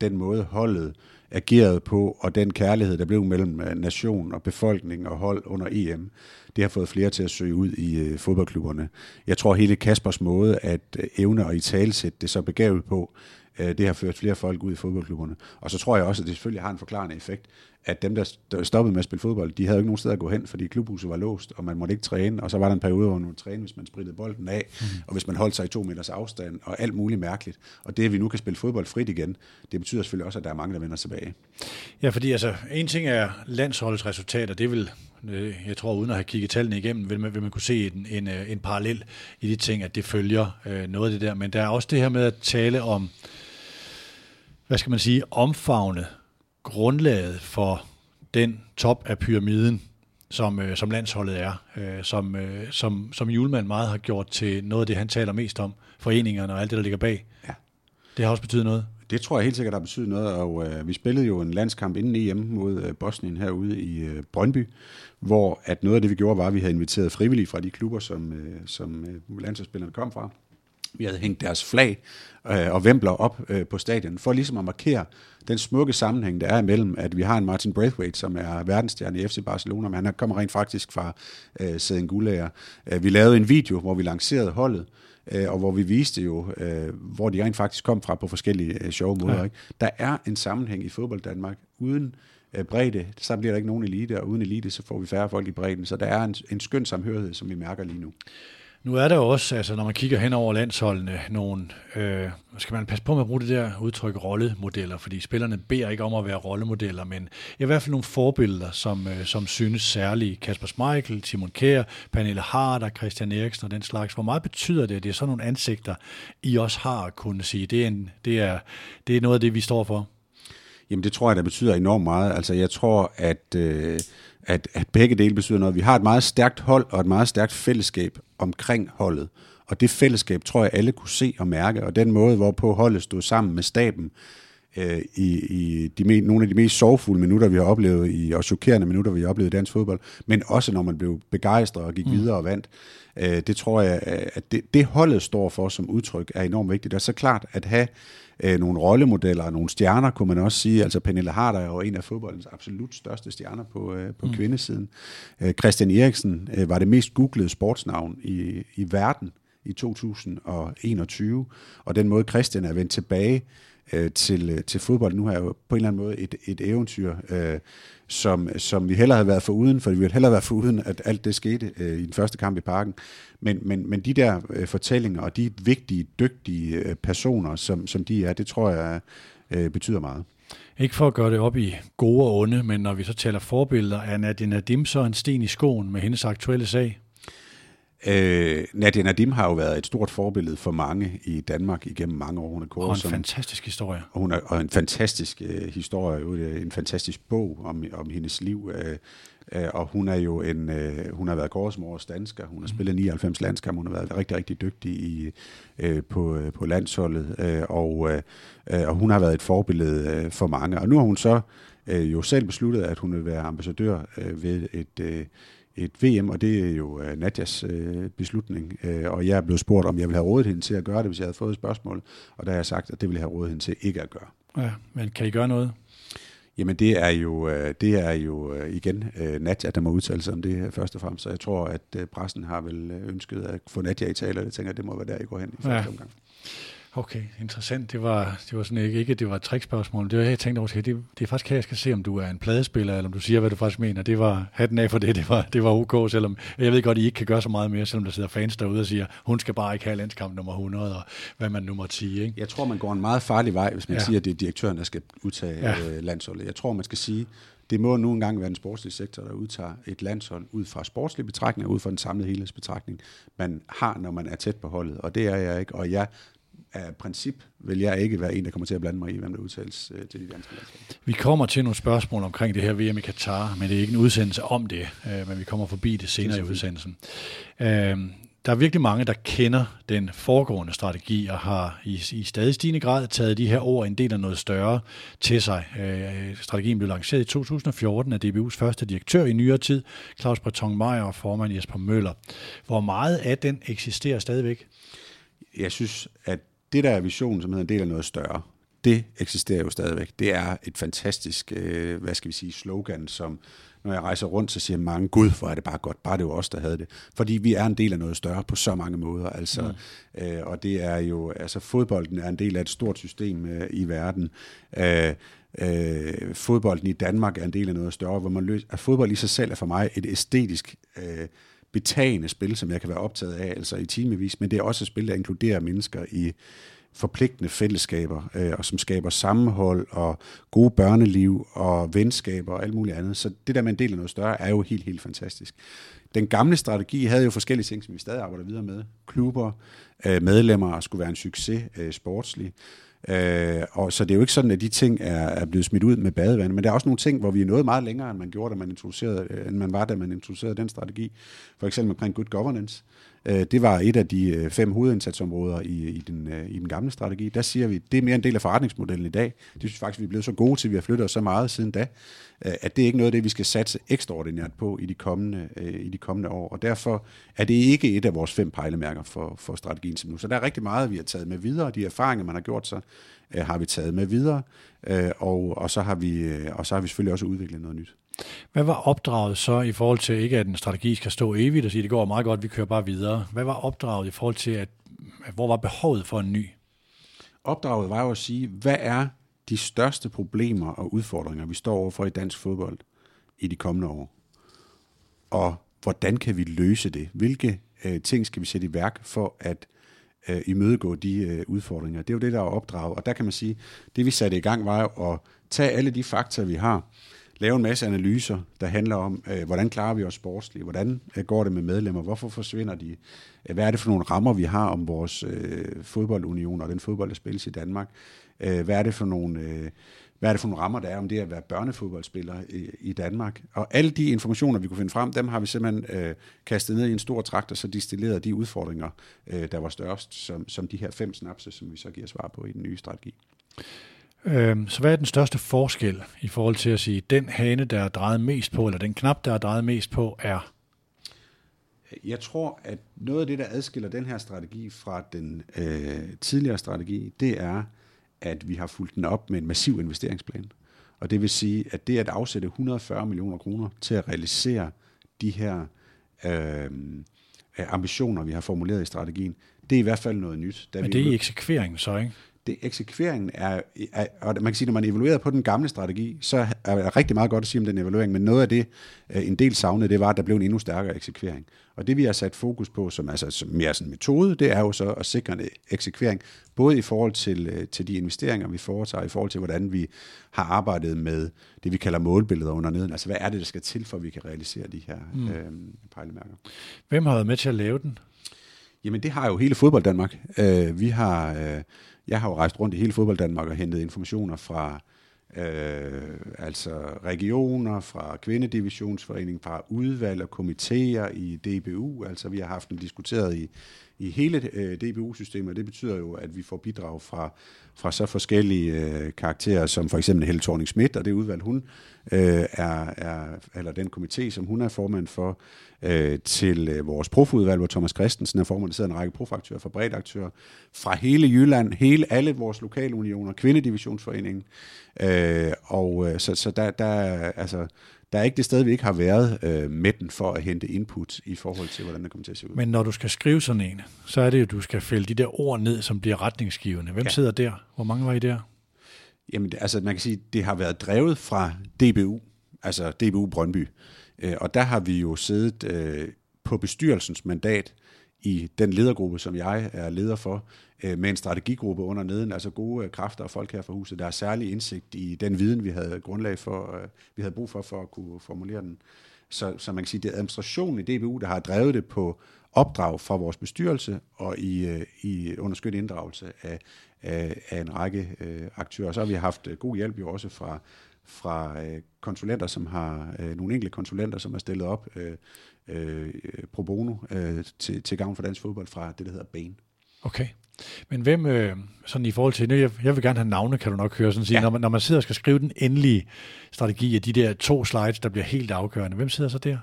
den måde holdet agerede på, og den kærlighed, der blev mellem øh, nation og befolkning og hold under EM, det har fået flere til at søge ud i øh, fodboldklubberne. Jeg tror, hele Kaspers måde at øh, evne og i talsætte det så begavet på, det har ført flere folk ud i fodboldklubberne. Og så tror jeg også, at det selvfølgelig har en forklarende effekt, at dem, der stoppede med at spille fodbold, de havde jo ikke nogen sted at gå hen, fordi klubhuset var låst, og man måtte ikke træne, og så var der en periode, hvor man måtte træne, hvis man sprittede bolden af, mm. og hvis man holdt sig i to meters afstand, og alt muligt mærkeligt. Og det, at vi nu kan spille fodbold frit igen, det betyder selvfølgelig også, at der er mange, der vender tilbage. Ja, fordi altså, en ting er landsholdets resultater, det vil jeg tror, uden at have kigget tallene igennem, vil man, vil man kunne se en, en, en parallel i de ting, at det følger øh, noget af det der. Men der er også det her med at tale om, hvad skal man sige, omfavne grundlaget for den top af pyramiden, som, øh, som landsholdet er, øh, som, øh, som, som Julemand meget har gjort til noget af det, han taler mest om, foreningerne og alt det, der ligger bag. Ja. Det har også betydet noget. Det tror jeg helt sikkert har betydet noget, og øh, vi spillede jo en landskamp inden EM mod øh, Bosnien herude i øh, Brøndby, hvor at noget af det, vi gjorde, var, at vi havde inviteret frivillige fra de klubber, som, øh, som øh, landsholdsspillerne kom fra. Vi havde hængt deres flag øh, og vempler op øh, på stadion, for ligesom at markere den smukke sammenhæng, der er imellem, at vi har en Martin Braithwaite, som er verdensstjerne i FC Barcelona, men han kommer rent faktisk fra øh, Sæden Gulager. Øh, vi lavede en video, hvor vi lancerede holdet, øh, og hvor vi viste jo, øh, hvor de rent faktisk kom fra på forskellige øh, sjove måder. Ja. Ikke? Der er en sammenhæng i fodbold Danmark. Uden øh, bredde, så bliver der ikke nogen elite, og uden elite, så får vi færre folk i bredden. Så der er en, en skøn samhørighed, som vi mærker lige nu. Nu er der jo også, altså når man kigger hen over landsholdene, nogle, øh, skal man passe på med at bruge det der udtryk rollemodeller, fordi spillerne beder ikke om at være rollemodeller, men i hvert fald nogle forbilleder, som, øh, som synes særlige. Kasper Schmeichel, Timon Kjær, Pernille Harder, Christian Eriksen og den slags. Hvor meget betyder det, at det er sådan nogle ansigter, I også har at kunne sige, det er, en, det er, det er noget af det, vi står for? Jamen det tror jeg, der betyder enormt meget. Altså jeg tror, at... Øh at, at begge dele betyder noget. Vi har et meget stærkt hold og et meget stærkt fællesskab omkring holdet. Og det fællesskab tror jeg, alle kunne se og mærke. Og den måde, hvorpå holdet stod sammen med staben øh, i, i de, nogle af de mest sorgfulde minutter, vi har oplevet, i, og chokerende minutter, vi har oplevet i dansk fodbold, men også når man blev begejstret og gik mm. videre og vandt. Øh, det tror jeg, at det, det holdet står for som udtryk, er enormt vigtigt. Og så klart at have øh, nogle rollemodeller, nogle stjerner, kunne man også sige. Altså Pernille Harder er jo en af fodboldens absolut største stjerner på, øh, på mm. kvindesiden. Øh, Christian Eriksen øh, var det mest googlede sportsnavn i, i verden i 2021, og den måde Christian er vendt tilbage øh, til, øh, til fodbold nu er jo på en eller anden måde et, et eventyr, øh, som, som vi heller havde været for uden, for vi ville hellere være for uden, at alt det skete øh, i den første kamp i parken. Men, men, men de der øh, fortællinger og de vigtige, dygtige øh, personer, som, som de er, det tror jeg øh, betyder meget. Ikke for at gøre det op i gode og onde, men når vi så taler forbilleder, er Nadia Nadim så en sten i skoen med hendes aktuelle sag? Øh, Nadia Nadim har jo været et stort forbillede for mange i Danmark igennem mange år. Hun er og en som, fantastisk historie. Og hun er og en fantastisk øh, historie, en fantastisk bog om, om hendes liv. Øh, øh, og hun er jo en, øh, hun har været gårdsmors dansker, hun har mm. spillet 99 landskampe, hun har været rigtig, rigtig dygtig i, øh, på, øh, på landsholdet, øh, og, øh, og hun har været et forbillede øh, for mange. Og nu har hun så øh, jo selv besluttet, at hun vil være ambassadør øh, ved et... Øh, et VM, og det er jo uh, Nadjas uh, beslutning. Uh, og jeg er blevet spurgt, om jeg vil have rådet hende til at gøre det, hvis jeg havde fået et spørgsmål. Og der har jeg sagt, at det vil jeg have rådet hende til ikke at gøre. Ja, men kan I gøre noget? Jamen det er jo, det er jo igen Nadja, der må udtale sig om det først og fremmest. Så jeg tror, at pressen har vel ønsket at få Nadja i tale, og det tænker jeg, det må være der, I går hen i første ja. omgang. Okay, interessant. Det var, det var sådan ikke, ikke det var et trickspørgsmål. Det var, jeg tænkte over, det, det er faktisk her, jeg skal se, om du er en pladespiller, eller om du siger, hvad du faktisk mener. Det var hatten af for det, det var, det var ok, selvom jeg ved godt, I ikke kan gøre så meget mere, selvom der sidder fans derude og siger, hun skal bare ikke have landskamp nummer 100, og hvad man nu må sige. Ikke? Jeg tror, man går en meget farlig vej, hvis man ja. siger, at det er direktøren, der skal udtage ja. øh, landsholdet. Jeg tror, man skal sige, det må nu engang være den sportslige sektor, der udtager et landshold ud fra sportslige betragtninger, ud fra den samlede helhedsbetragtning, man har, når man er tæt på holdet. Og det er jeg ikke. Og jeg af princip vil jeg ikke være en, der kommer til at blande mig i, hvem der udtales øh, til de danske landshold. Vi kommer til nogle spørgsmål omkring det her VM i Katar, men det er ikke en udsendelse om det, øh, men vi kommer forbi det senere det i udsendelsen. Øh, der er virkelig mange, der kender den foregående strategi og har i, i stadig stigende grad taget de her ord en del af noget større til sig. Øh, strategien blev lanceret i 2014 af DBU's første direktør i nyere tid, Claus Breton Meyer og formand Jesper Møller. Hvor meget af den eksisterer stadigvæk? Jeg synes, at det der er visionen, som hedder en del af noget større, det eksisterer jo stadigvæk. Det er et fantastisk, øh, hvad skal vi sige, slogan, som når jeg rejser rundt, så siger mange, gud, hvor er det bare godt, bare det var os, der havde det. Fordi vi er en del af noget større på så mange måder. Altså, mm. øh, og det er jo, altså fodbolden er en del af et stort system øh, i verden. Øh, øh, fodbolden i Danmark er en del af noget større, hvor man løser, at fodbold i sig selv er for mig et æstetisk øh, betagende spil, som jeg kan være optaget af, altså i timevis, men det er også et spil, der inkluderer mennesker i forpligtende fællesskaber, øh, og som skaber sammenhold og gode børneliv og venskaber og alt muligt andet. Så det der med en del af noget større er jo helt, helt fantastisk. Den gamle strategi havde jo forskellige ting, som vi stadig arbejder videre med. Klubber, øh, medlemmer skulle være en succes øh, sportsligt. Øh, og så det er jo ikke sådan, at de ting er, er blevet smidt ud med badevand, men der er også nogle ting, hvor vi er nået meget længere, end man gjorde, da man, introducerede, øh, end man var, da man introducerede den strategi. For eksempel omkring good governance. Øh, Øh, det var et af de øh, fem hovedindsatsområder i, i, den, øh, i den gamle strategi. Der siger vi, det er mere en del af forretningsmodellen i dag. Det synes faktisk, vi er blevet så gode til, at vi har flyttet os så meget siden da, at det er ikke noget af det, vi skal satse ekstraordinært på i de kommende, i de kommende år. Og derfor er det ikke et af vores fem pejlemærker for, for strategien som nu. Så der er rigtig meget, vi har taget med videre. De erfaringer, man har gjort sig, har vi taget med videre. Og, og, så har vi, og så har vi selvfølgelig også udviklet noget nyt. Hvad var opdraget så i forhold til, ikke at en strategi skal stå evigt og sige, det går meget godt, vi kører bare videre. Hvad var opdraget i forhold til, at, hvor var behovet for en ny? Opdraget var jo at sige, hvad er de største problemer og udfordringer, vi står overfor i dansk fodbold i de kommende år? Og hvordan kan vi løse det? Hvilke øh, ting skal vi sætte i værk for at øh, imødegå de øh, udfordringer? Det er jo det, der er opdraget. Og der kan man sige, det vi satte i gang var jo at tage alle de fakta, vi har, lave en masse analyser, der handler om, øh, hvordan klarer vi os sportsligt, hvordan øh, går det med medlemmer, hvorfor forsvinder de, øh, hvad er det for nogle rammer, vi har om vores øh, fodboldunion og den fodbold, der spilles i Danmark, øh, hvad er det for nogle... Øh, hvad er det for nogle rammer, der er om det at være børnefodboldspiller i, i Danmark. Og alle de informationer, vi kunne finde frem, dem har vi simpelthen øh, kastet ned i en stor trakt, og så distilleret de udfordringer, øh, der var størst, som, som de her fem snapse, som vi så giver svar på i den nye strategi. Øhm, så hvad er den største forskel i forhold til at sige, den hane, der er drejet mest på, eller den knap, der er drejet mest på, er? Jeg tror, at noget af det, der adskiller den her strategi fra den øh, tidligere strategi, det er, at vi har fulgt den op med en massiv investeringsplan. Og det vil sige, at det at afsætte 140 millioner kroner til at realisere de her øh, ambitioner, vi har formuleret i strategien, det er i hvert fald noget nyt. Men det er i eksekvering så, ikke? Det, eksekveringen er, er, og man kan sige, når man evaluerer på den gamle strategi, så er der rigtig meget godt at sige om den evaluering, men noget af det, øh, en del savnede, det var, at der blev en endnu stærkere eksekvering. Og det vi har sat fokus på, som altså som mere sådan metode, det er jo så at sikre en eksekvering, både i forhold til, øh, til de investeringer, vi foretager, i forhold til, hvordan vi har arbejdet med det, vi kalder målbilleder under neden. Altså, hvad er det, der skal til, for at vi kan realisere de her mm. øh, pejlemærker? Hvem har været med til at lave den? Jamen, det har jo hele fodbold Danmark. Øh, vi har, øh, jeg har jo rejst rundt i hele fodbold Danmark og hentet informationer fra øh, altså regioner, fra kvindedivisionsforeningen, fra udvalg og komitéer i DBU. Altså vi har haft den diskuteret i, i hele øh, DBU-systemet, det betyder jo, at vi får bidrag fra, fra så forskellige øh, karakterer, som for eksempel Helle thorning Schmidt og det udvalg, hun øh, er, er, eller den komité, som hun er formand for, øh, til øh, vores profudvalg, hvor Thomas Christensen er formand, der sidder en række profaktører fra bredt aktører, fra hele Jylland, hele alle vores lokale unioner, Kvindedivisionsforeningen, øh, og øh, så, så der, der, altså, der er ikke det sted, vi ikke har været øh, med den for at hente input i forhold til, hvordan det kommer til at se ud. Men når du skal skrive sådan en, så er det jo, du skal fælde de der ord ned, som bliver retningsgivende. Hvem ja. sidder der? Hvor mange var I der? Jamen, altså man kan sige, det har været drevet fra DBU, altså DBU Brøndby. Øh, og der har vi jo siddet øh, på bestyrelsens mandat i den ledergruppe, som jeg er leder for, øh, med en strategigruppe under neden, altså gode øh, kræfter og folk her fra huset, der har særlig indsigt i den viden, vi havde grundlag for, øh, vi havde brug for, for at kunne formulere den. Så, så man kan sige, det er administrationen i DBU, der har drevet det på opdrag fra vores bestyrelse og i, øh, i underskødt inddragelse af, af, af en række øh, aktører. Så har vi haft øh, god hjælp jo også fra, fra øh, konsulenter, som har øh, nogle enkelte konsulenter, som er stillet op øh, øh, pro bono øh, til, til gavn for dansk fodbold fra det, der hedder BANE. Okay. Men hvem, øh, sådan i forhold til, jeg, jeg vil gerne have navne, kan du nok høre, sådan sige, ja. når, man, når man sidder og skal skrive den endelige strategi af de der to slides, der bliver helt afgørende, hvem sidder så der?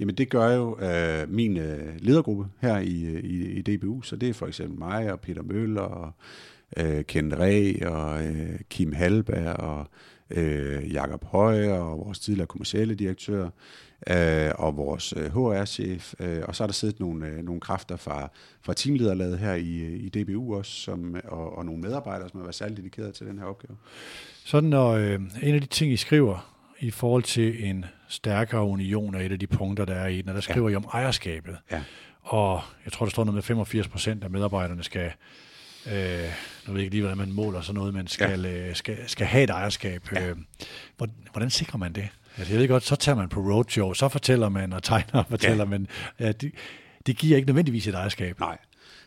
Jamen det gør jo øh, min øh, ledergruppe her i, i, i DBU, så det er for eksempel mig og Peter Møller og øh, Kent Ræ og øh, Kim Halberg og øh, Jakob Høje og vores tidligere kommercielle direktør øh, og vores øh, HR-chef. Øh, og så er der siddet nogle, øh, nogle kræfter fra, fra teamlederlaget her i, i DBU også, som, og, og nogle medarbejdere, som har været særligt dedikeret til den her opgave. Sådan, når øh, en af de ting, I skriver i forhold til en stærkere union er et af de punkter, der er i den, og der skriver ja. I om ejerskabet. Ja. Og jeg tror, der står noget med 85 procent af medarbejderne skal Øh, nu ved jeg ikke lige, hvordan man måler sådan noget, men skal, ja. øh, skal, skal have et ejerskab. Ja. Øh, hvordan sikrer man det? Altså, jeg ved godt, så tager man på roadshow, så fortæller man og tegner og fortæller, ja. men ja, det, det giver ikke nødvendigvis et ejerskab. Nej.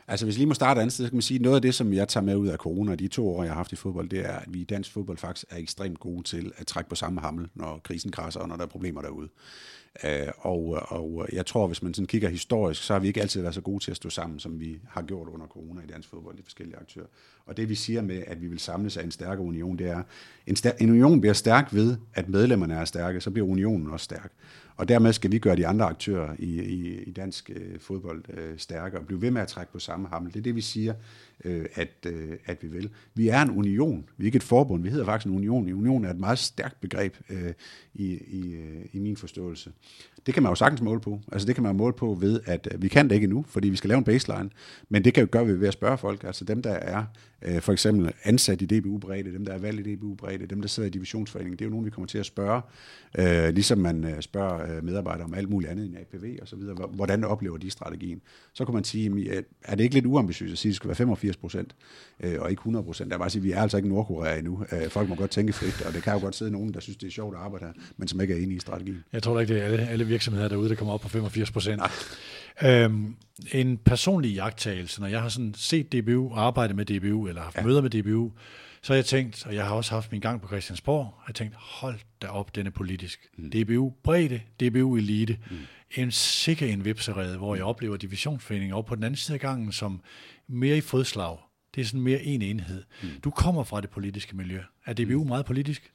Altså hvis vi lige må starte et andet sted, så kan man sige, noget af det, som jeg tager med ud af corona, de to år, jeg har haft i fodbold, det er, at vi i dansk fodbold faktisk er ekstremt gode til at trække på samme hammel, når krisen krasser, og når der er problemer derude. Øh, og, og jeg tror, hvis man sådan kigger historisk, så har vi ikke altid været så gode til at stå sammen, som vi har gjort under corona i dansk fodbold, de forskellige aktører. Og det vi siger med, at vi vil samles af en stærkere union, det er, en, stær- en union bliver stærk ved, at medlemmerne er stærke, så bliver unionen også stærk. Og dermed skal vi gøre de andre aktører i, i, i dansk øh, fodbold øh, stærkere og blive ved med at trække på samme hammel. Det er det, vi siger, øh, at, øh, at vi vil. Vi er en union. Vi er ikke et forbund. Vi hedder faktisk en union. En union er et meget stærkt begreb øh, i, i, øh, i min forståelse. Det kan man jo sagtens måle på. Altså det kan man måle på ved, at øh, vi kan det ikke endnu, fordi vi skal lave en baseline. Men det kan jo gøre vi ved at spørge folk. Altså dem, der er øh, for eksempel ansat i DBU Bredde, dem, der er valgt i DBU Bredde, dem, der sidder i divisionsforeningen, det er jo nogen, vi kommer til at spørge, øh, ligesom man øh, spørger øh, medarbejdere om alt muligt andet end APV og så videre. Hvordan oplever de strategien? Så kan man sige, er det ikke lidt uambitiøst at sige, at det skal være 85 procent øh, og ikke 100 procent? Der bare sige, vi er altså ikke Nordkorea endnu. Øh, folk må godt tænke frit, og det kan jo godt sidde nogen, der synes, det er sjovt at arbejde her, men som ikke er enige i strategien. Jeg tror ikke, det er alle, alle virksomheder derude, der kommer op på 85 procent. Øhm, en personlig jagttagelse, når jeg har sådan set DBU, arbejdet med DBU, eller haft ja. møder med DBU, så har jeg tænkt, og jeg har også haft min gang på Christiansborg, har tænkt, hold da op, den er politisk. Mm. DBU bredde, DBU elite. Mm. En sikker en vipserede, hvor jeg oplever divisionsforeninger og på den anden side af gangen som mere i fodslag. Det er sådan mere en enhed. Mm. Du kommer fra det politiske miljø. Er DBU meget politisk?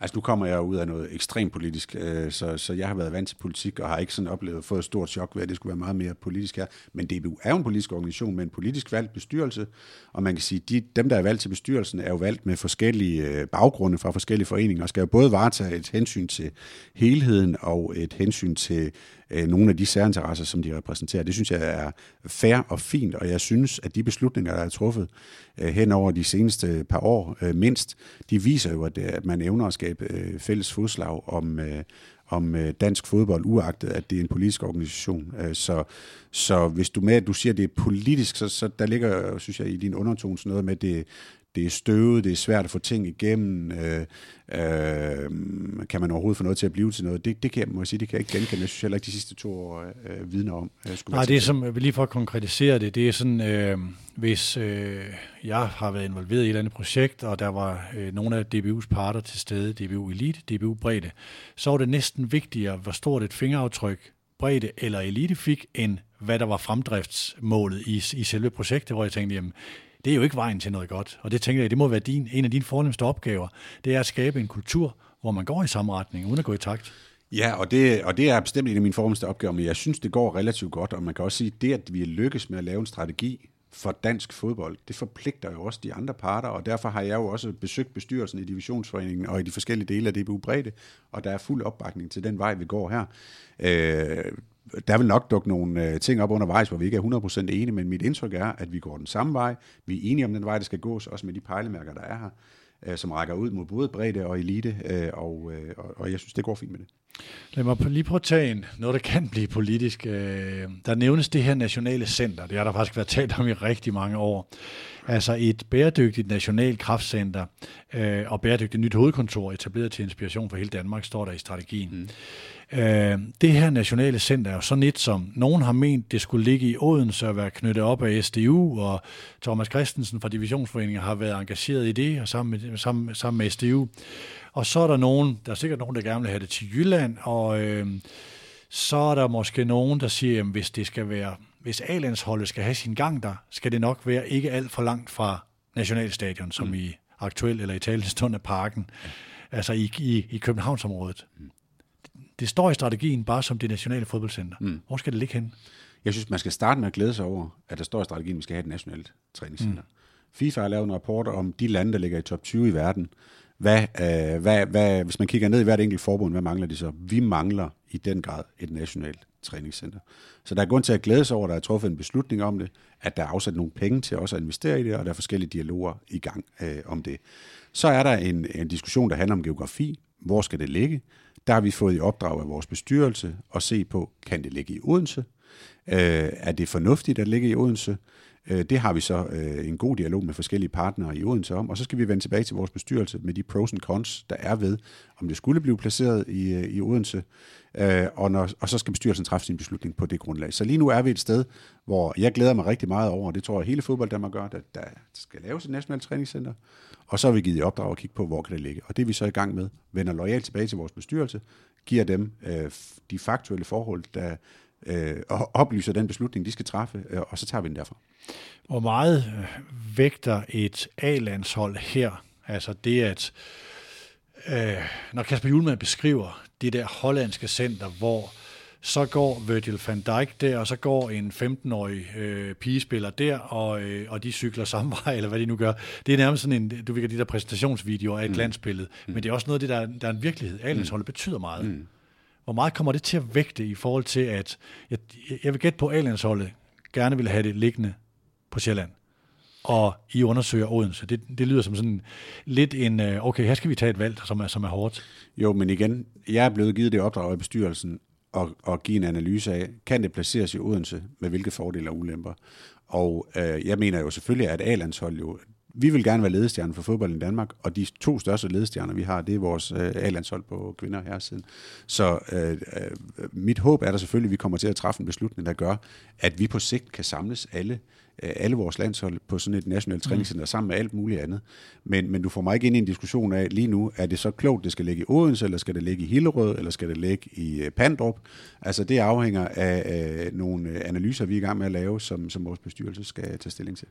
Altså nu kommer jeg ud af noget ekstremt politisk, øh, så, så jeg har været vant til politik, og har ikke sådan oplevet at få et stort chok ved, at det skulle være meget mere politisk her. Men DBU er jo en politisk organisation med en politisk valgt bestyrelse, og man kan sige, de, dem, der er valgt til bestyrelsen, er jo valgt med forskellige øh, baggrunde fra forskellige foreninger, og skal jo både varetage et hensyn til helheden og et hensyn til øh, nogle af de særinteresser, som de repræsenterer. Det synes jeg er fair og fint, og jeg synes, at de beslutninger, der er truffet øh, hen over de seneste par år øh, mindst, de viser jo, at, øh, at man evner at skabe øh, fælles fodslag om, øh, om øh, dansk fodbold, uagtet at det er en politisk organisation. Øh, så, så hvis du med, at du siger, at det er politisk, så, så der ligger, synes jeg, i din undertone sådan noget med, at det, det er støvet, det er svært at få ting igennem, øh, øh, kan man overhovedet få noget til at blive til noget? Det, det kan jeg, må jeg sige, det kan jeg ikke genkende. Jeg synes heller ikke, de sidste to år øh, vidner om. Skulle Nej, det er som, lige for at konkretisere det, det er sådan, øh, hvis øh, jeg har været involveret i et eller andet projekt, og der var øh, nogle af DBU's parter til stede, DBU Elite, DBU Bredde, så var det næsten vigtigere, hvor stort et fingeraftryk bredde eller elite fik, end hvad der var fremdriftsmålet i, i selve projektet, hvor jeg tænkte, jamen, det er jo ikke vejen til noget godt. Og det tænker jeg, det må være din, en af dine fornemmeste opgaver, det er at skabe en kultur, hvor man går i samme retning, uden at gå i takt. Ja, og det, og det er bestemt en af mine fornemmeste opgaver, men jeg synes, det går relativt godt, og man kan også sige, det, at vi lykkes med at lave en strategi for dansk fodbold, det forpligter jo også de andre parter, og derfor har jeg jo også besøgt bestyrelsen i Divisionsforeningen og i de forskellige dele af DBU Bredde, og der er fuld opbakning til den vej, vi går her. Øh, der vil nok dukke nogle øh, ting op undervejs, hvor vi ikke er 100% enige, men mit indtryk er, at vi går den samme vej. Vi er enige om den vej, der skal gås, også med de pejlemærker, der er her, øh, som rækker ud mod både bredde og elite, øh, og, øh, og, og jeg synes, det går fint med det. Lad mig lige prøve at tage en, noget der kan blive politisk. Øh, der nævnes det her nationale center. Det har der faktisk været talt om i rigtig mange år. Altså et bæredygtigt nationalt kraftcenter øh, og bæredygtigt nyt hovedkontor etableret til inspiration for hele Danmark, står der i strategien. Mm. Øh, det her nationale center er jo sådan et, som nogen har ment, det skulle ligge i Odense og være knyttet op af SDU, og Thomas Christensen fra Divisionsforeningen har været engageret i det, og sammen med, sammen, sammen med SDU. Og så er der nogen, der er sikkert nogen, der gerne vil have det til Jylland, og øh, så er der måske nogen, der siger, at hvis det skal være, hvis A-landsholdet skal have sin gang der, skal det nok være ikke alt for langt fra Nationalstadion, som mm. i aktuel eller i talende stund af parken, altså i, i, i Københavnsområdet. Mm. Det står i strategien bare som det nationale fodboldcenter. Mm. Hvor skal det ligge hen? Jeg synes, man skal starte med at glæde sig over, at der står i strategien, at vi skal have et nationalt træningscenter. Mm. FIFA har lavet en rapport om de lande, der ligger i top 20 i verden. Hvad, øh, hvad, hvad, hvis man kigger ned i hvert enkelt forbund, hvad mangler de så? Vi mangler i den grad et nationalt træningscenter. Så der er grund til at glæde sig over, at der er truffet en beslutning om det, at der er afsat nogle penge til også at investere i det, og der er forskellige dialoger i gang øh, om det. Så er der en, en diskussion, der handler om geografi. Hvor skal det ligge? Der har vi fået i opdrag af vores bestyrelse at se på, kan det ligge i Odense? Øh, er det fornuftigt at ligge i Odense? Øh, det har vi så øh, en god dialog med forskellige partnere i Odense om, og så skal vi vende tilbage til vores bestyrelse med de pros and cons, der er ved, om det skulle blive placeret i, øh, i Odense, og, når, og så skal bestyrelsen træffe sin beslutning på det grundlag. Så lige nu er vi et sted, hvor jeg glæder mig rigtig meget over, og det tror jeg hele fodbold Danmark gør, at der skal laves et nationalt træningscenter, og så har vi givet i opdrag at kigge på, hvor kan det ligge. Og det er vi så i gang med. Vender lojalt tilbage til vores bestyrelse, giver dem øh, de faktuelle forhold, der øh, oplyser den beslutning, de skal træffe, øh, og så tager vi den derfra. Hvor meget øh, vægter et A-landshold her? Altså det, at øh, når Kasper Julemand beskriver det der hollandske center, hvor så går Virgil van Dijk der, og så går en 15-årig øh, pigespiller der, og, øh, og de cykler samme (laughs) vej, eller hvad de nu gør. Det er nærmest sådan en, du ved, de der præsentationsvideoer af et mm. glansbillede, mm. men det er også noget af det, der, der er en virkelighed. A-landsholdet mm. betyder meget. Mm. Hvor meget kommer det til at vægte i forhold til, at jeg, jeg vil gætte på, at gerne vil have det liggende på Sjælland, og I undersøger Odense. Det, det lyder som sådan lidt en, øh, okay, her skal vi tage et valg, som er, som er hårdt. Jo, men igen, jeg er blevet givet det opdrag af bestyrelsen at, at give en analyse af, kan det placeres i Odense med hvilke fordele og ulemper. Og øh, jeg mener jo selvfølgelig, at A-landshold jo, vi vil gerne være ledestjerne for fodbold i Danmark, og de to største ledestjerner, vi har, det er vores øh, A-landshold på kvinder her siden. Så øh, øh, mit håb er der selvfølgelig, at vi kommer til at træffe en beslutning, der gør, at vi på sigt kan samles alle øh, alle vores landshold på sådan et nationalt træningscenter mm. sammen med alt muligt andet. Men, men du får mig ikke ind i en diskussion af lige nu, er det så klogt, det skal ligge i Odense, eller skal det ligge i Hillerød, eller skal det ligge i øh, Pandrup? Altså det afhænger af af nogle øh, analyser, vi er i gang med at lave, som, som vores bestyrelse skal tage stilling til.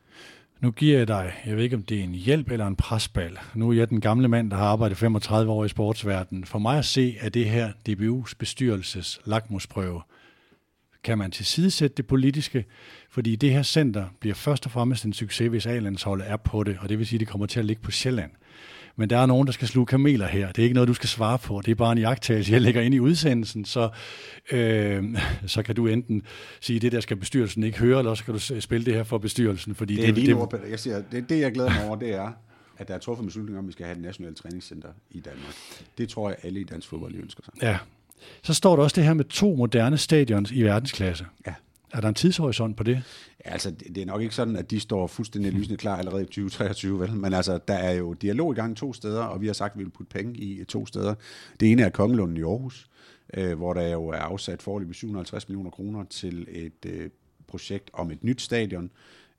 Nu giver jeg dig, jeg ved ikke om det er en hjælp eller en presbal. Nu er jeg den gamle mand, der har arbejdet 35 år i sportsverdenen. For mig at se, at det her DBU's bestyrelses lakmusprøve, kan man tilsidesætte det politiske, fordi det her center bliver først og fremmest en succes, hvis A-landsholdet er på det, og det vil sige, at det kommer til at ligge på Sjælland. Men der er nogen, der skal sluge kameler her. Det er ikke noget, du skal svare på. Det er bare en jagttagelse, jeg lægger ind i udsendelsen, så, øh, så kan du enten sige, at det der skal bestyrelsen ikke høre, eller så kan du spille det her for bestyrelsen. Fordi det er det, det, det, jeg siger, det, det, jeg glæder mig over, det er, at der er truffet beslutning om, at vi skal have et nationalt træningscenter i Danmark. Det tror jeg, alle i dansk fodbold ønsker sig. Ja. Så står der også det her med to moderne stadions i verdensklasse. Ja. Er der en tidshorisont på det? Ja, altså, det er nok ikke sådan, at de står fuldstændig lysende klar allerede i 2023, vel? Men altså, der er jo dialog i gang to steder, og vi har sagt, at vi vil putte penge i to steder. Det ene er Kongelunden i Aarhus, øh, hvor der jo er afsat forløb 750 millioner kroner til et øh, projekt om et nyt stadion, Øh,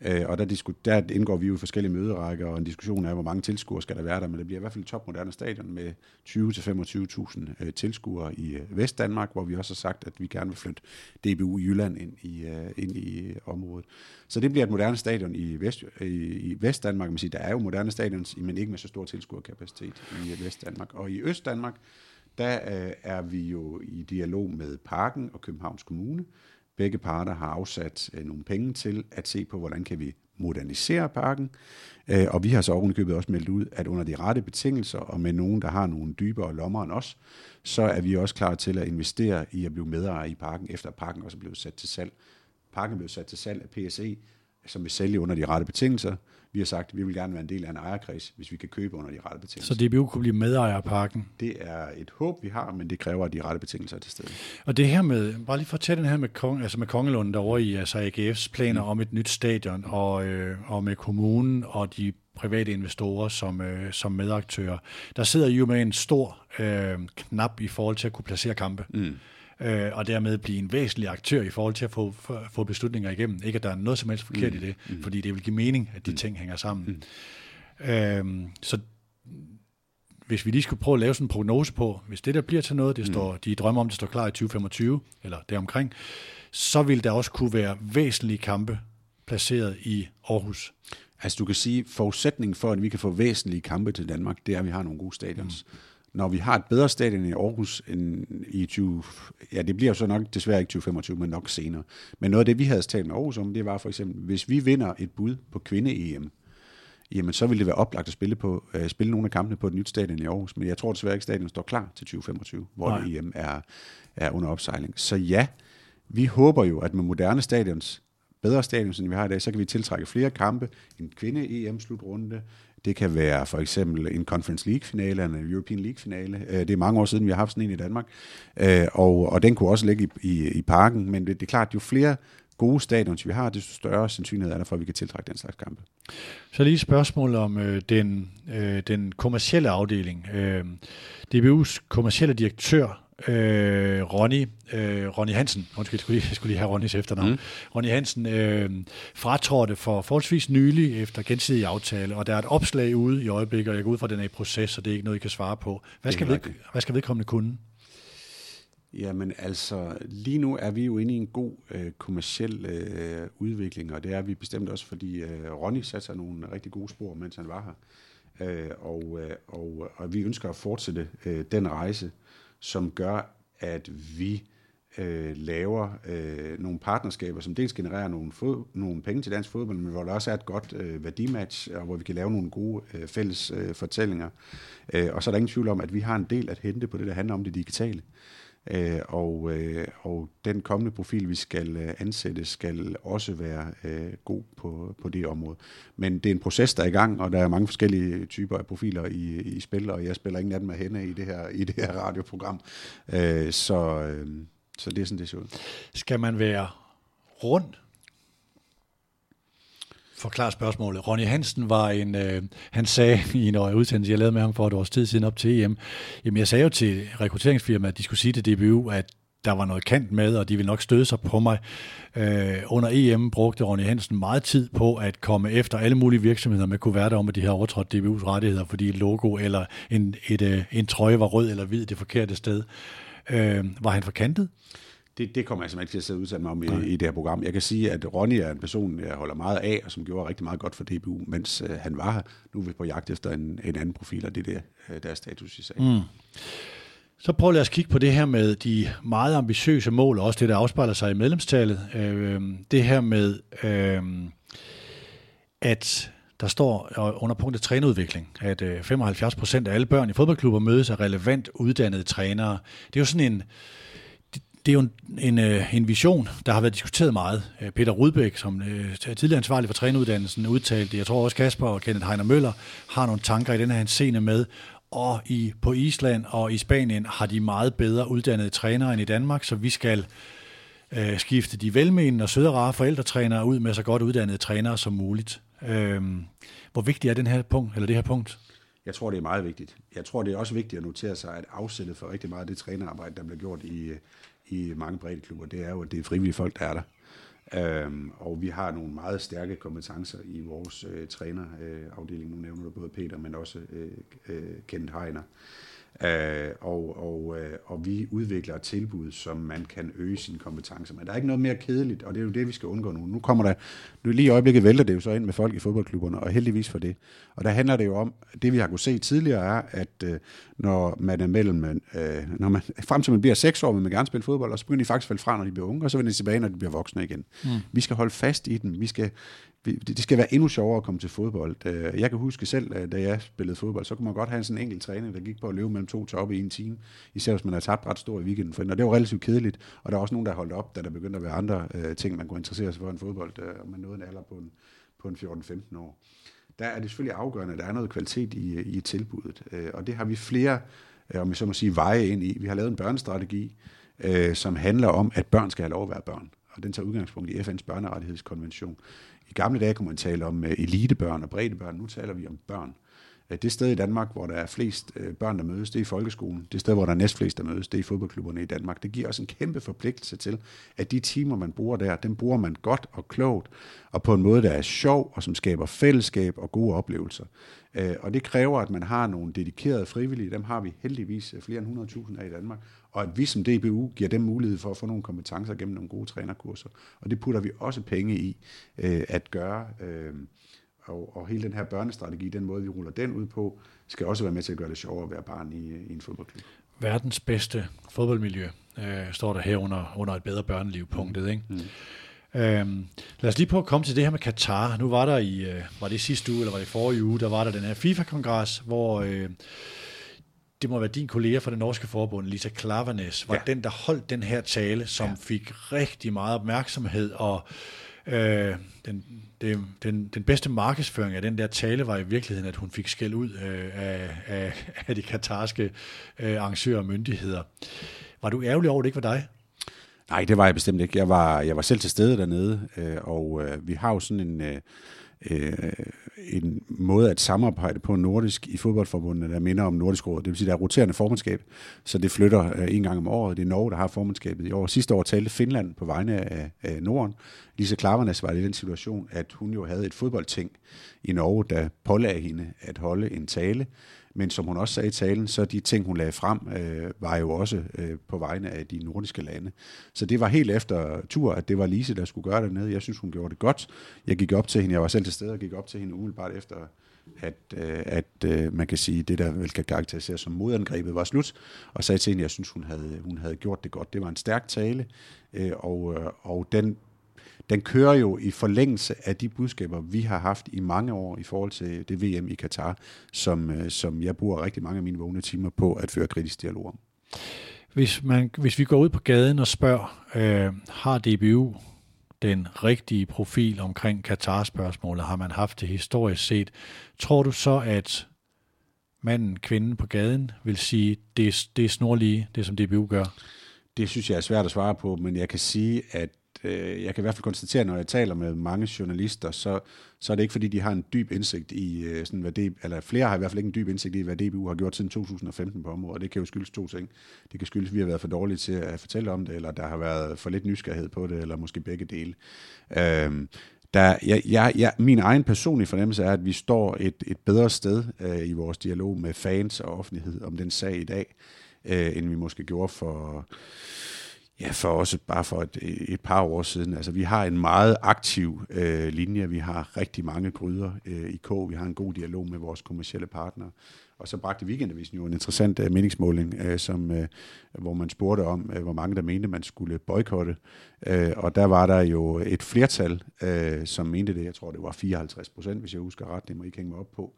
Øh, og der, disku, der indgår vi jo i forskellige møderækker, og en diskussion af, hvor mange tilskuere skal der være der, men det bliver i hvert fald et topmoderne stadion med 20-25.000 øh, tilskuere i øh, Vestdanmark, hvor vi også har sagt, at vi gerne vil flytte DBU Jylland ind i, øh, ind i øh, området. Så det bliver et moderne stadion i, Vest, øh, i, i Vestdanmark. Man siger, der er jo moderne stadions, men ikke med så stor tilskuerkapacitet i Vestdanmark. Og i Østdanmark, der øh, er vi jo i dialog med Parken og Københavns Kommune, Begge parter har afsat øh, nogle penge til at se på, hvordan kan vi modernisere parken. Øh, og vi har så ovenikøbet også meldt ud, at under de rette betingelser, og med nogen, der har nogle dybere lommer end os, så er vi også klar til at investere i at blive medejer i parken, efter parken også er blevet sat til salg. Parken er blevet sat til salg af PSE, som vil sælge under de rette betingelser. Vi har sagt, at vi vil gerne være en del af en ejerkreds, hvis vi kan købe under de rette betingelser. Så DBU kunne blive medejer af parken? Det er et håb, vi har, men det kræver, at de rette betingelser er til stede. Og det her med, bare lige for at tage den her med, Kong, altså med Kongelund derovre i altså AGF's planer mm. om et nyt stadion, og, øh, og med kommunen og de private investorer som, øh, som medaktører. Der sidder I jo med en stor øh, knap i forhold til at kunne placere kampe. Mm øh, og dermed blive en væsentlig aktør i forhold til at få, få beslutninger igennem. Ikke at der er noget som helst forkert mm. i det, mm. fordi det vil give mening, at de mm. ting hænger sammen. Mm. Øh, så hvis vi lige skulle prøve at lave sådan en prognose på, hvis det der bliver til noget, det mm. står, de drømmer om, det står klar i 2025, eller deromkring, så vil der også kunne være væsentlige kampe placeret i Aarhus. Altså du kan sige, forudsætningen for, at vi kan få væsentlige kampe til Danmark, det er, at vi har nogle gode stadions. Mm når vi har et bedre stadion i Aarhus end i 20... Ja, det bliver jo så nok desværre ikke 2025, men nok senere. Men noget af det, vi havde talt med Aarhus om, det var for eksempel, hvis vi vinder et bud på kvinde-EM, jamen så vil det være oplagt at spille, på, uh, spille nogle af kampene på et nyt stadion i Aarhus. Men jeg tror desværre ikke, stadion står klar til 2025, hvor Nej. EM er, er under opsejling. Så ja, vi håber jo, at med moderne stadions, bedre stadion, end vi har i dag, så kan vi tiltrække flere kampe, en kvinde-EM-slutrunde, det kan være for eksempel en Conference League-finale, eller en European League-finale. Øh, det er mange år siden, vi har haft sådan en i Danmark. Øh, og, og den kunne også ligge i, i, i parken, men det, det er klart, jo flere gode stadions vi har, desto større sandsynlighed er der for, at vi kan tiltrække den slags kampe. Så lige et spørgsmål om øh, den, øh, den kommercielle afdeling. Øh, DBU's kommercielle direktør øh, Ronny, øh, Ronny Hansen, undskyld, jeg skulle lige, jeg skulle lige have Ronnys efternavn, mm. Ronny Hansen øh, fratrådte for forholdsvis nylig efter gensidig aftale, og der er et opslag ude i øjeblikket, og jeg går ud fra, at den er i proces, så det er ikke noget, I kan svare på. Hvad skal, ved, hvad skal vedkommende kunne? Jamen altså, lige nu er vi jo inde i en god øh, kommersiel øh, udvikling, og det er vi bestemt også, fordi øh, Ronny satte sig nogle rigtig gode spor, mens han var her. Øh, og, øh, og, og vi ønsker at fortsætte øh, den rejse som gør, at vi øh, laver øh, nogle partnerskaber, som dels genererer nogle, fod, nogle penge til dansk fodbold, men hvor der også er et godt øh, værdimatch, og hvor vi kan lave nogle gode øh, fælles øh, fortællinger. Øh, og så er der ingen tvivl om, at vi har en del at hente på det, der handler om det digitale. Øh, og, øh, og den kommende profil, vi skal øh, ansætte, skal også være øh, god på, på det område. Men det er en proces, der er i gang, og der er mange forskellige typer af profiler i, i spil, og jeg spiller ingen af dem af hende i det her, i det her radioprogram. Øh, så, øh, så det er sådan, det ser ud. Skal man være rund forklare spørgsmålet. Ronny Hansen var en, øh, han sagde (laughs) i en udsendelse, jeg lavede med ham for et års tid siden op til EM, jamen jeg sagde jo til rekrutteringsfirmaet, at de skulle sige til DBU, at der var noget kant med, og de ville nok støde sig på mig. Øh, under EM brugte Ronny Hansen meget tid på at komme efter alle mulige virksomheder med kuverter om, at de havde overtrådt DBU's rettigheder, fordi et logo eller en, et, øh, en trøje var rød eller hvid det forkerte sted. Øh, var han forkantet? Det, det kommer jeg simpelthen ikke til at sidde udtale mig om i, i det her program. Jeg kan sige, at Ronny er en person, jeg holder meget af, og som gjorde rigtig meget godt for DBU, mens øh, han var her. Nu er vi på jagt efter en, en anden profil, og det er øh, der er status i sagen. Mm. Så prøv lad os kigge på det her med de meget ambitiøse mål, og også det, der afspejler sig i medlemstallet. Øh, det her med, øh, at der står under punktet trænerudvikling, at 75 øh, procent af alle børn i fodboldklubber mødes af relevant uddannede trænere. Det er jo sådan en, det er jo en, en, øh, en vision, der har været diskuteret meget. Øh, Peter Rudbæk, som er tidligere ansvarlig for træneruddannelsen, udtalte, jeg tror også Kasper og Kenneth Heiner Møller har nogle tanker i den her scene med, og i, på Island og i Spanien har de meget bedre uddannede trænere end i Danmark, så vi skal øh, skifte de velmenende og søde rare forældretrænere ud med så godt uddannede trænere som muligt. Øh, hvor vigtig er den her punkt, eller det her punkt? Jeg tror, det er meget vigtigt. Jeg tror, det er også vigtigt at notere sig, at afsættet for rigtig meget af det trænerarbejde, der bliver gjort i, i mange brede klubber, det er jo, at det er frivillige folk, der er der. Øhm, og vi har nogle meget stærke kompetencer i vores øh, trænerafdeling. Øh, nu nævner du både Peter, men også øh, øh, Kent Heiner. Øh, og, og, øh, og vi udvikler et tilbud, som man kan øge sine kompetencer. Men der er ikke noget mere kedeligt, og det er jo det, vi skal undgå nu. Nu kommer der, nu lige i øjeblikket vælter det jo så ind med folk i fodboldklubberne, og heldigvis for det. Og der handler det jo om, det vi har kunne se tidligere er, at øh, når man er mellem, øh, når man, frem til man bliver seks år, men man gerne spille fodbold, og så begynder de faktisk at falde fra, når de bliver unge, og så vender de tilbage, når de bliver voksne igen. Mm. Vi skal holde fast i dem. Vi skal, det skal være endnu sjovere at komme til fodbold. Øh, jeg kan huske selv, øh, da jeg spillede fodbold, så kunne man godt have sådan en enkelt træning, der gik på at løbe mellem to toppe i en time, især hvis man har tabt ret stor i weekenden. For, og det var relativt kedeligt, og der er også nogen, der holdt op, da der begyndte at være andre øh, ting, man kunne interessere sig for en fodbold, øh, og man nåede en alder på en, på en 14-15 år. Der er det selvfølgelig afgørende, at der er noget kvalitet i, øh, i tilbuddet, øh, og det har vi flere, øh, om jeg så må sige, veje ind i. Vi har lavet en børnestrategi, øh, som handler om, at børn skal have lov at være børn og den tager udgangspunkt i FN's børnerettighedskonvention. I gamle dage kunne man tale om øh, elitebørn og breddebørn, nu taler vi om børn. Øh, det sted i Danmark, hvor der er flest øh, børn, der mødes, det er i folkeskolen. Det sted, hvor der er næstflest, der mødes, det er i fodboldklubberne i Danmark. Det giver også en kæmpe forpligtelse til, at de timer, man bruger der, dem bruger man godt og klogt, og på en måde, der er sjov, og som skaber fællesskab og gode oplevelser. Og det kræver, at man har nogle dedikerede frivillige, dem har vi heldigvis flere end 100.000 af i Danmark, og at vi som DBU giver dem mulighed for at få nogle kompetencer gennem nogle gode trænerkurser. Og det putter vi også penge i øh, at gøre. Øh, og, og hele den her børnestrategi, den måde vi ruller den ud på, skal også være med til at gøre det sjovere at være barn i, i en fodboldklub. Verdens bedste fodboldmiljø øh, står der her under, under et bedre børneliv punktet, ikke? Mm. Øhm, lad os lige prøve at komme til det her med Katar. Nu var der i, øh, var det sidste uge, eller var det forrige uge, der var der den her FIFA-kongres, hvor øh, det må være din kollega fra det norske forbund, Lisa Klavernes, var ja. den, der holdt den her tale, som ja. fik rigtig meget opmærksomhed, og øh, den, det, den, den bedste markedsføring af den der tale var i virkeligheden, at hun fik skæld ud øh, af, af, af de katarske øh, arrangører og myndigheder. Var du ærgerlig over, at det ikke var dig? Nej, det var jeg bestemt ikke. Jeg var, jeg var selv til stede dernede, øh, og øh, vi har jo sådan en... Øh, øh, en måde at samarbejde på nordisk i fodboldforbundet, der minder om Nordisk Råd. Det vil sige, der er roterende formandskab, så det flytter øh, en gang om året. Det er Norge, der har formandskabet i år. Sidste år talte Finland på vegne af, af Norden. Lise Klavernes var i den situation, at hun jo havde et fodboldting i Norge, der pålagde hende at holde en tale men som hun også sagde i talen, så de ting, hun lagde frem, øh, var jo også øh, på vegne af de nordiske lande. Så det var helt efter tur, at det var Lise, der skulle gøre det nede. Jeg synes, hun gjorde det godt. Jeg gik op til hende, jeg var selv til stede og gik op til hende umiddelbart efter, at, øh, at øh, man kan sige, det der vel kan karakteriseres som modangrebet var slut, og sagde til hende, at jeg synes, hun havde, hun havde gjort det godt. Det var en stærk tale, øh, og, øh, og den den kører jo i forlængelse af de budskaber, vi har haft i mange år i forhold til det VM i Katar, som, øh, som jeg bruger rigtig mange af mine vågne timer på at føre kritisk dialog om. Hvis, man, hvis vi går ud på gaden og spørger, øh, har DBU den rigtige profil omkring Katar-spørgsmålet? Har man haft det historisk set? Tror du så, at manden, kvinden på gaden vil sige, det det er snorlige, det som DBU gør? Det synes jeg er svært at svare på, men jeg kan sige, at øh, jeg kan i hvert fald konstatere, når jeg taler med mange journalister, så, så er det ikke fordi, de har en dyb indsigt i, øh, sådan, hvad det, eller flere har i hvert fald ikke en dyb indsigt i, hvad DBU har gjort siden 2015 på området. Det kan jo skyldes to ting. Det kan skyldes, at vi har været for dårlige til at fortælle om det, eller der har været for lidt nysgerrighed på det, eller måske begge dele. Øh, der, jeg, jeg, jeg, min egen personlige fornemmelse er, at vi står et, et bedre sted øh, i vores dialog med fans og offentlighed om den sag i dag, øh, end vi måske gjorde for, ja, for også bare for et, et par år siden. Altså, vi har en meget aktiv øh, linje. Vi har rigtig mange gryder øh, i K. Vi har en god dialog med vores kommercielle partnere. Og så bragte Weekendavisen jo en interessant øh, meningsmåling, øh, som, øh, hvor man spurgte om, øh, hvor mange der mente, man skulle boykotte. Øh, og der var der jo et flertal, øh, som mente det. Jeg tror, det var 54 procent, hvis jeg husker ret. Det må I ikke hænge mig op på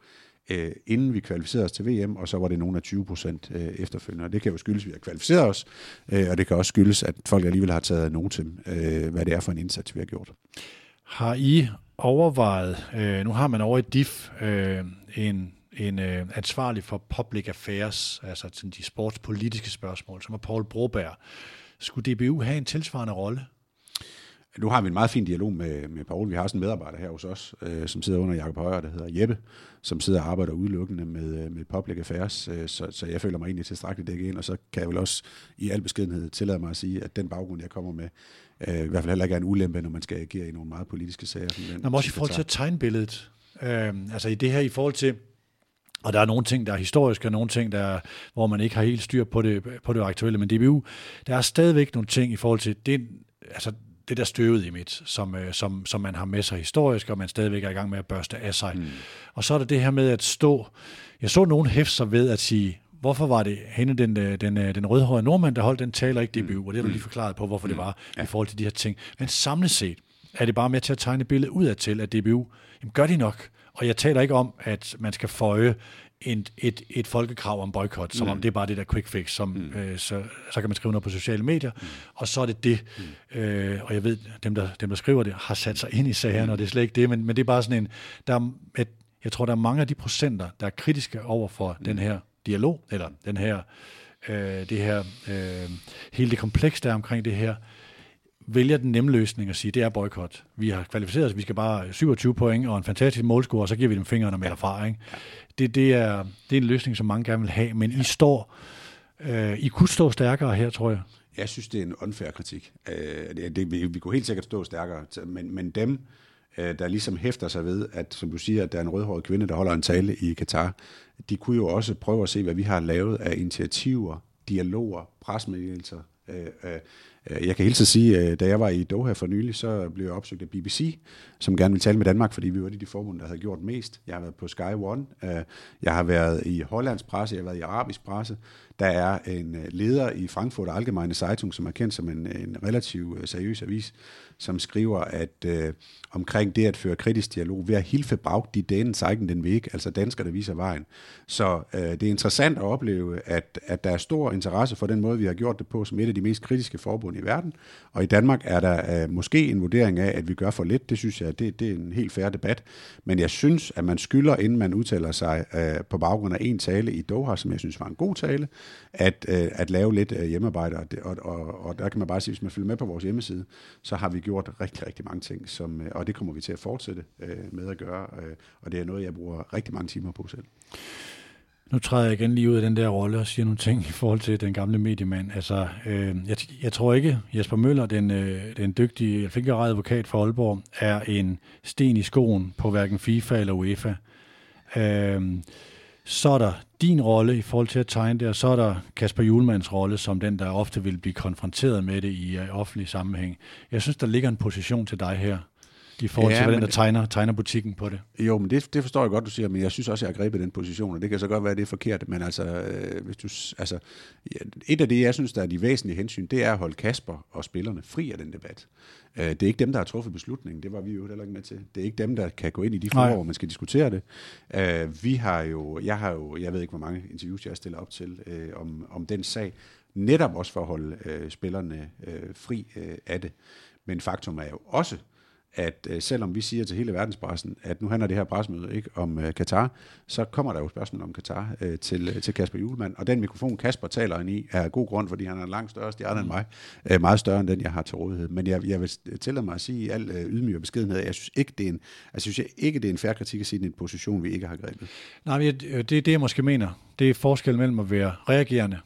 øh, inden vi kvalificerede os til VM, og så var det nogle af 20 procent øh, efterfølgende. Og det kan jo skyldes, at vi har kvalificeret os, øh, og det kan også skyldes, at folk alligevel har taget noten, øh, hvad det er for en indsats, vi har gjort. Har I overvejet, øh, nu har man over i DIF øh, en en øh, ansvarlig for public affairs, altså sådan de sportspolitiske spørgsmål, som er Paul Broberg. Skulle DBU have en tilsvarende rolle? Nu har vi en meget fin dialog med, med Paul. Vi har også en medarbejder her hos os, øh, som sidder under Jakob Højer, der hedder Jeppe, som sidder og arbejder udelukkende med, øh, med public affairs. Øh, så, så jeg føler mig egentlig tilstrækkeligt dækket ind, og så kan jeg vel også i al beskedenhed tillade mig at sige, at den baggrund, jeg kommer med, øh, i hvert fald heller ikke er en ulempe, når man skal agere i nogle meget politiske sager. Nå, men også i forhold til at tegne billedet. Øh, altså i det her, i forhold til og der er nogle ting, der er historiske, og nogle ting, der er, hvor man ikke har helt styr på det, på det aktuelle. Men DBU, der er stadigvæk nogle ting i forhold til det, altså det der støvet i midt, som, øh, som, som man har med sig historisk, og man stadigvæk er i gang med at børste af sig. Mm. Og så er der det her med at stå... Jeg så nogen hæfte sig ved at sige, hvorfor var det hende, den, øh, den, øh, den rødhårede nordmand, der holdt den taler, ikke DBU, og det har du lige forklaret på, hvorfor mm. det var ja. i forhold til de her ting. Men samlet set er det bare med til at tegne billedet ud til, at DBU, jamen gør de nok, og jeg taler ikke om, at man skal føje et, et, et folkekrav om boykot, som mm. om det er bare det der quick fix, som, mm. øh, så, så kan man skrive noget på sociale medier, mm. og så er det det. Mm. Øh, og jeg ved, dem der, dem der skriver det, har sat sig ind i sagerne, mm. og det er slet ikke det, men, men det er bare sådan en, der er et, jeg tror, der er mange af de procenter, der er kritiske over for mm. den her dialog, eller den her, øh, det her, øh, hele det kompleks, der er omkring det her, vælger den nemme løsning og sige, det er boykot. Vi har kvalificeret os, vi skal bare 27 point og en fantastisk målscore, og så giver vi dem fingrene med. Ikke? Det, det, er, det er en løsning, som mange gerne vil have, men. I står, øh, I kunne stå stærkere her, tror jeg. Jeg synes, det er en unfair kritik. Øh, det, det, vi, vi kunne helt sikkert stå stærkere, men, men dem, øh, der ligesom hæfter sig ved, at som du siger, at der er en rødhåret kvinde, der holder en tale i Katar, de kunne jo også prøve at se, hvad vi har lavet af initiativer, dialoger, presmeddelelser, øh, Øh, Øh, jeg kan hilse at sige, at da jeg var i Doha for nylig, så blev jeg opsøgt af BBC, som gerne ville tale med Danmark, fordi vi var de forbund, der havde gjort mest. Jeg har været på Sky One, øh, jeg har været i hollandsk presse, jeg har været i arabisk presse. Der er en øh, leder i Frankfurt Allgemeine Zeitung, som er kendt som en, en relativt øh, seriøs avis, som skriver, at øh, omkring det at føre kritisk dialog, ved at hilfe bag de dænen sejken den væk, altså danskere, der viser vejen. Så øh, det er interessant at opleve, at, at der er stor interesse for den måde, vi har gjort det på, som et af de mest kritiske forbund i verden. Og i Danmark er der øh, måske en vurdering af, at vi gør for lidt. Det synes jeg, det, det er en helt færre debat. Men jeg synes, at man skylder, inden man udtaler sig øh, på baggrund af en tale i Doha, som jeg synes var en god tale, at, øh, at lave lidt øh, hjemmearbejde. Og, og, og, og der kan man bare sige, hvis man følger med på vores hjemmeside, så har vi gjort rigtig, rigtig mange ting, som, øh, og det kommer vi til at fortsætte øh, med at gøre, øh, og det er noget, jeg bruger rigtig mange timer på selv. Nu træder jeg igen lige ud af den der rolle og siger nogle ting i forhold til den gamle mediemand. Altså, øh, jeg, jeg tror ikke, Jesper Møller, den, øh, den dygtige fingerrede advokat for Aalborg, er en sten i skoen på hverken FIFA eller UEFA. Øh, så er der din rolle i forhold til at tegne det, og så er der Kasper Julemands rolle som den, der ofte vil blive konfronteret med det i øh, offentlig sammenhæng. Jeg synes, der ligger en position til dig her, i forhold ja, til, hvordan der tegner, tegner butikken på det. Jo, men det, det forstår jeg godt, du siger, men jeg synes også, jeg har grebet den position, og det kan så godt være, at det er forkert, men altså, øh, hvis du, altså ja, et af det, jeg synes, der er de væsentlige hensyn, det er at holde Kasper og spillerne fri af den debat. Øh, det er ikke dem, der har truffet beslutningen, det var vi jo heller ikke med til. Det er ikke dem, der kan gå ind i de forhold, hvor man skal diskutere det. Øh, vi har jo, jeg har jo, jeg ved ikke, hvor mange interviews jeg har stillet op til øh, om, om den sag, netop også for at holde øh, spillerne øh, fri øh, af det. Men faktum er jo også, at øh, selvom vi siger til hele verdenspressen, at nu handler det her pressemøde ikke om øh, Katar, så kommer der jo spørgsmål om Katar øh, til, øh, til Kasper Julemand. Og den mikrofon, Kasper taler ind i, er god grund, fordi han er en langt større stjerne end mig. Øh, meget større end den, jeg har til rådighed. Men jeg, jeg vil tillade mig at sige i al øh, ydmyg og beskedenhed, at jeg synes ikke, det er en, altså, synes ikke, det er en færre kritik at sige, at det er en position, vi ikke har grebet. Nej, det er det, jeg måske mener. Det er forskel mellem at være reagerende,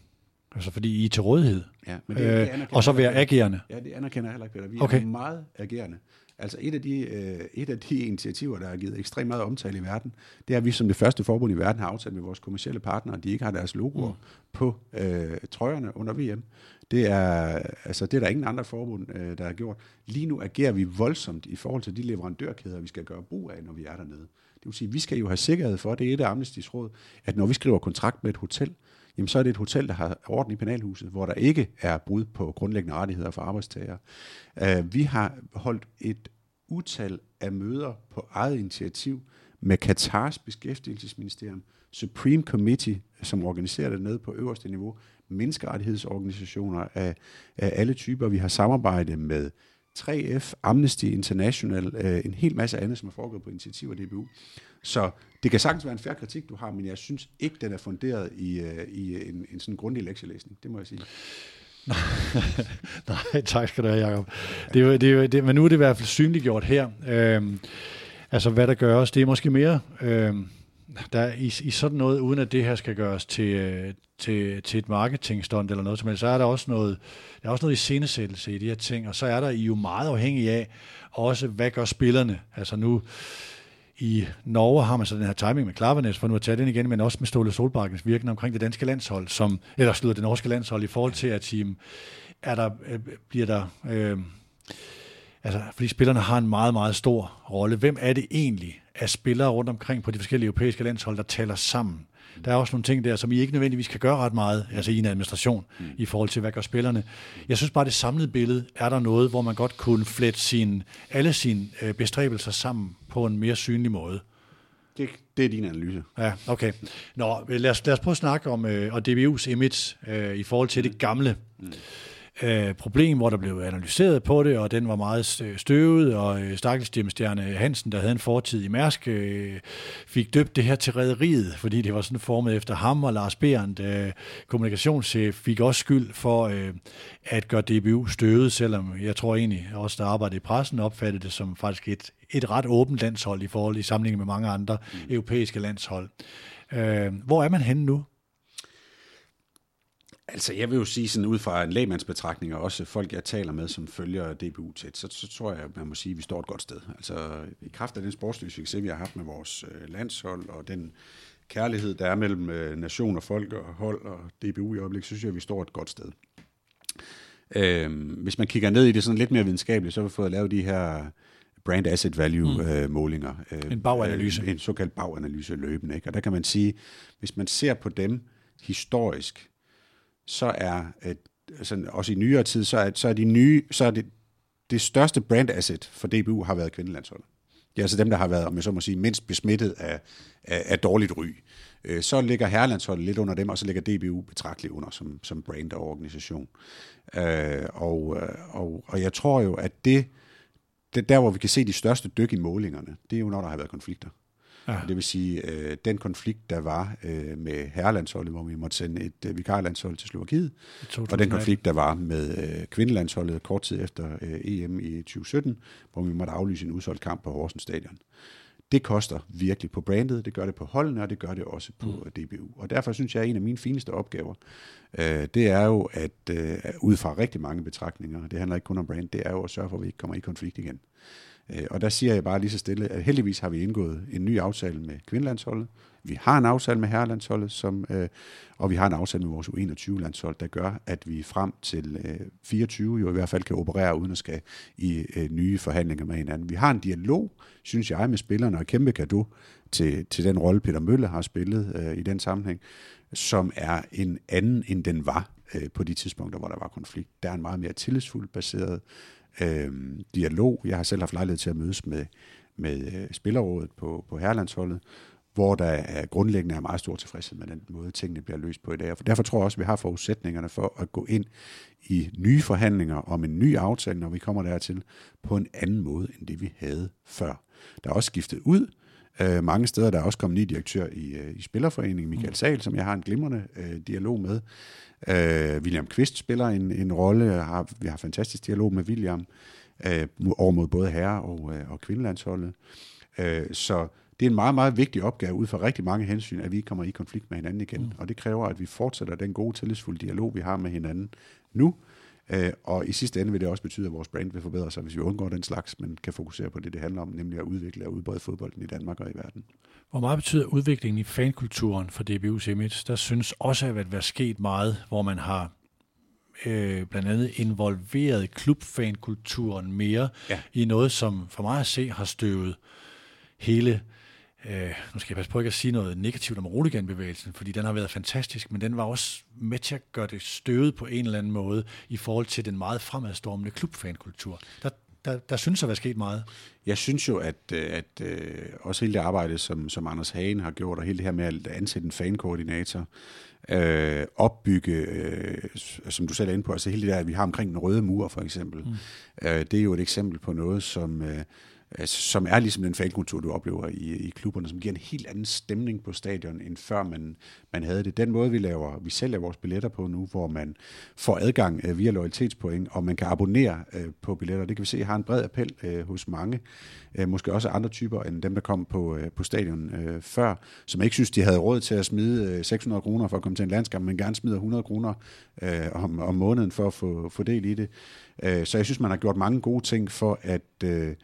altså fordi I er til rådighed, Ja, men det, øh, og så være agerende. Ja, det anerkender jeg heller ikke, Peter. Vi Okay. er meget agerende. Altså et af, de, øh, et af de initiativer, der har givet ekstremt meget omtale i verden, det er, at vi som det første forbund i verden har aftalt med vores kommercielle partnere, at de ikke har deres logoer mm. på øh, trøjerne under VM. Det er, altså, det er der ingen andre forbund, øh, der har gjort. Lige nu agerer vi voldsomt i forhold til de leverandørkæder, vi skal gøre brug af, når vi er dernede. Det vil sige, at vi skal jo have sikkerhed for, det er et af Amnestis råd, at når vi skriver kontrakt med et hotel, jamen så er det et hotel, der har orden i penalhuset, hvor der ikke er brud på grundlæggende rettigheder for arbejdstagere. Uh, vi har holdt et utal af møder på eget initiativ med Katars beskæftigelsesministerium, Supreme Committee, som organiserer det nede på øverste niveau, menneskerettighedsorganisationer af, af alle typer. Vi har samarbejdet med 3F, Amnesty International, øh, en hel masse andet, som er foregået på initiativ af DBU. Så det kan sagtens være en færre kritik, du har, men jeg synes ikke, den er funderet i, øh, i en, en sådan grundig lektielæsning. Det må jeg sige. (laughs) Nej, tak skal du have, Jacob. Det er jo, det er jo, det, men nu er det i hvert fald synliggjort her. Øhm, altså, hvad der gøres, det er måske mere... Øhm, der er i, i sådan noget, uden at det her skal gøres til, øh, til, til et marketingstund eller noget som helst, så er der også noget, der er også noget i scenesættelse i de her ting, og så er der I jo meget afhængig af også, hvad gør spillerne? Altså nu, i Norge har man så den her timing med Klavernes, for nu at tage den igen, men også med Ståle Solbakkens virkning omkring det danske landshold, som, eller slutter det norske landshold, i forhold til at sige, er der, øh, bliver der, øh, altså, fordi spillerne har en meget, meget stor rolle. Hvem er det egentlig af spillere rundt omkring på de forskellige europæiske landshold, der taler sammen? Der er også nogle ting der, som I ikke nødvendigvis kan gøre ret meget, altså i en administration, mm. i forhold til, hvad gør spillerne. Jeg synes bare, det samlede billede, er der noget, hvor man godt kunne flette sin, alle sine øh, bestræbelser sammen på en mere synlig måde. Det, det er din analyse. Ja, okay. Nå, lad os, lad os prøve at snakke om øh, og DBU's image øh, i forhold til det gamle øh, problem, hvor der blev analyseret på det, og den var meget støvet, og øh, stakkels Stjerne Hansen, der havde en fortid i Mærsk, øh, fik døbt det her til rederiet, fordi det var sådan formet efter ham, og Lars Berndt, øh, kommunikationschef, fik også skyld for øh, at gøre DBU støvet, selvom jeg tror egentlig også, der arbejdede i pressen, opfattede det som faktisk et, et ret åbent landshold i forhold i sammenligning med mange andre mm. europæiske landshold. Øh, hvor er man henne nu? Altså, jeg vil jo sige sådan ud fra en lægmandsbetragtning, og også folk, jeg taler med, som følger DBU tæt, så, så tror jeg, man må sige, at vi står et godt sted. Altså, i kraft af den sportslige vi har haft med vores øh, landshold, og den kærlighed, der er mellem øh, nation og folk og hold og DBU i øjeblikket, så synes jeg, at vi står et godt sted. Øh, hvis man kigger ned i det sådan lidt mere videnskabeligt, så har vi fået lavet de her brand asset value mm. øh, målinger. Øh, en baganalyse. Øh, en såkaldt baganalyse løbende. Ikke? Og der kan man sige, hvis man ser på dem historisk, så er øh, altså også i nyere tid, så er, så er de nye, så er det, det største brand asset for DBU har været kvindelandsholdet. Det er altså dem, der har været, om jeg så må sige, mindst besmittet af, af, af dårligt ry. Øh, så ligger herrelandsholdet lidt under dem, og så ligger DBU betragteligt under som, som brand og organisation. Øh, og, øh, og, og jeg tror jo, at det, det, der hvor vi kan se de største dyk i målingerne, det er jo, når der har været konflikter. Ja. Det vil sige, øh, den konflikt, der var øh, med herrelandsholdet, hvor vi måtte sende et øh, vikarlandshold til Slovakiet, og den konflikt, der var med øh, kvindelandsholdet kort tid efter øh, EM i 2017, hvor vi måtte aflyse en udsolgt kamp på Horsens Stadion. Det koster virkelig på brandet, det gør det på holdene, og det gør det også på mm. DBU. Og derfor synes jeg, at en af mine fineste opgaver, øh, det er jo, at øh, ud fra rigtig mange betragtninger, det handler ikke kun om brand, det er jo at sørge for, at vi ikke kommer i konflikt igen. Øh, og der siger jeg bare lige så stille, at heldigvis har vi indgået en ny aftale med kvindelandsholdet. Vi har en aftale med herrelandsholdet, som, øh, og vi har en aftale med vores U21-landshold, der gør, at vi frem til øh, 24 jo i hvert fald kan operere uden at skal i øh, nye forhandlinger med hinanden. Vi har en dialog, synes jeg, med spillerne, og kæmpe gave til, til den rolle, Peter Mølle har spillet øh, i den sammenhæng, som er en anden, end den var øh, på de tidspunkter, hvor der var konflikt. Der er en meget mere tillidsfuld baseret øh, dialog. Jeg har selv haft lejlighed til at mødes med, med øh, spillerrådet på, på herrelandsholdet, hvor der er grundlæggende er meget stor tilfredshed med den måde, tingene bliver løst på i dag. Og derfor tror jeg også, at vi har forudsætningerne for at gå ind i nye forhandlinger om en ny aftale, når vi kommer dertil, på en anden måde, end det vi havde før. Der er også skiftet ud, Øh, mange steder der er også kommet ny direktør i, øh, i Spillerforeningen, Michael mm. Sal, som jeg har en glimrende øh, dialog med. Øh, William Kvist spiller en, en rolle, har, vi har fantastisk dialog med William, øh, over mod både herre- og, øh, og kvindelandsholdet. Øh, så det er en meget, meget vigtig opgave ud fra rigtig mange hensyn, at vi ikke kommer i konflikt med hinanden igen. Mm. Og det kræver, at vi fortsætter den gode, tillidsfulde dialog, vi har med hinanden nu, Øh, og i sidste ende vil det også betyde, at vores brand vil forbedre sig, hvis vi undgår den slags, men kan fokusere på det, det handler om, nemlig at udvikle og udbrede fodbolden i Danmark og i verden. Hvor meget betyder udviklingen i fankulturen for DBU's image? Der synes også at være sket meget, hvor man har øh, blandt andet involveret klubfankulturen mere ja. i noget, som for mig at se har støvet hele Øh, nu skal jeg passe på ikke at sige noget negativt om Roligan-bevægelsen, fordi den har været fantastisk, men den var også med til at gøre det støvet på en eller anden måde i forhold til den meget fremadstormende klubfankultur. Der, der, der synes at være sket meget. Jeg synes jo, at, øh, at øh, også hele det arbejde, som, som Anders Hagen har gjort, og hele det her med at ansætte en fankoordinator, øh, opbygge, øh, som du selv er inde på, altså hele det der, at vi har omkring den røde mur for eksempel, mm. øh, det er jo et eksempel på noget, som... Øh, Altså, som er ligesom den fankultur, du oplever i, i klubberne, som giver en helt anden stemning på stadion, end før man, man havde det. Den måde, vi laver, vi sælger vores billetter på nu, hvor man får adgang øh, via loyalitetspoint, og man kan abonnere øh, på billetter. Det kan vi se, har en bred appel øh, hos mange. Øh, måske også andre typer end dem, der kom på, øh, på stadion øh, før, som ikke synes, de havde råd til at smide øh, 600 kroner for at komme til en landskamp, men gerne smider 100 kroner øh, om, om måneden for at få, få del i det. Øh, så jeg synes, man har gjort mange gode ting for at... Øh,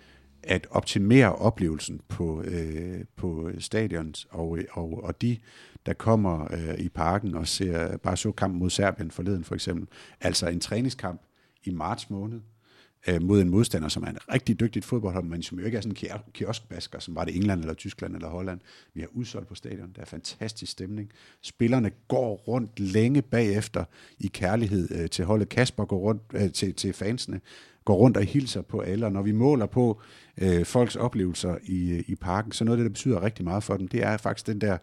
at optimere oplevelsen på, øh, på stadion, og, og, og de, der kommer øh, i parken og ser, bare så kampen mod Serbien forleden for eksempel, altså en træningskamp i marts måned, øh, mod en modstander, som er en rigtig dygtig fodboldhold, men som jo ikke er sådan en kioskbasker, som var det England eller Tyskland eller Holland. Vi har udsolgt på stadion. Der er fantastisk stemning. Spillerne går rundt længe bagefter i kærlighed øh, til holdet. Kasper går rundt øh, til, til fansene går rundt og hilser på alle, og når vi måler på øh, folks oplevelser i, i parken, så noget af det, der betyder rigtig meget for dem, det er faktisk den der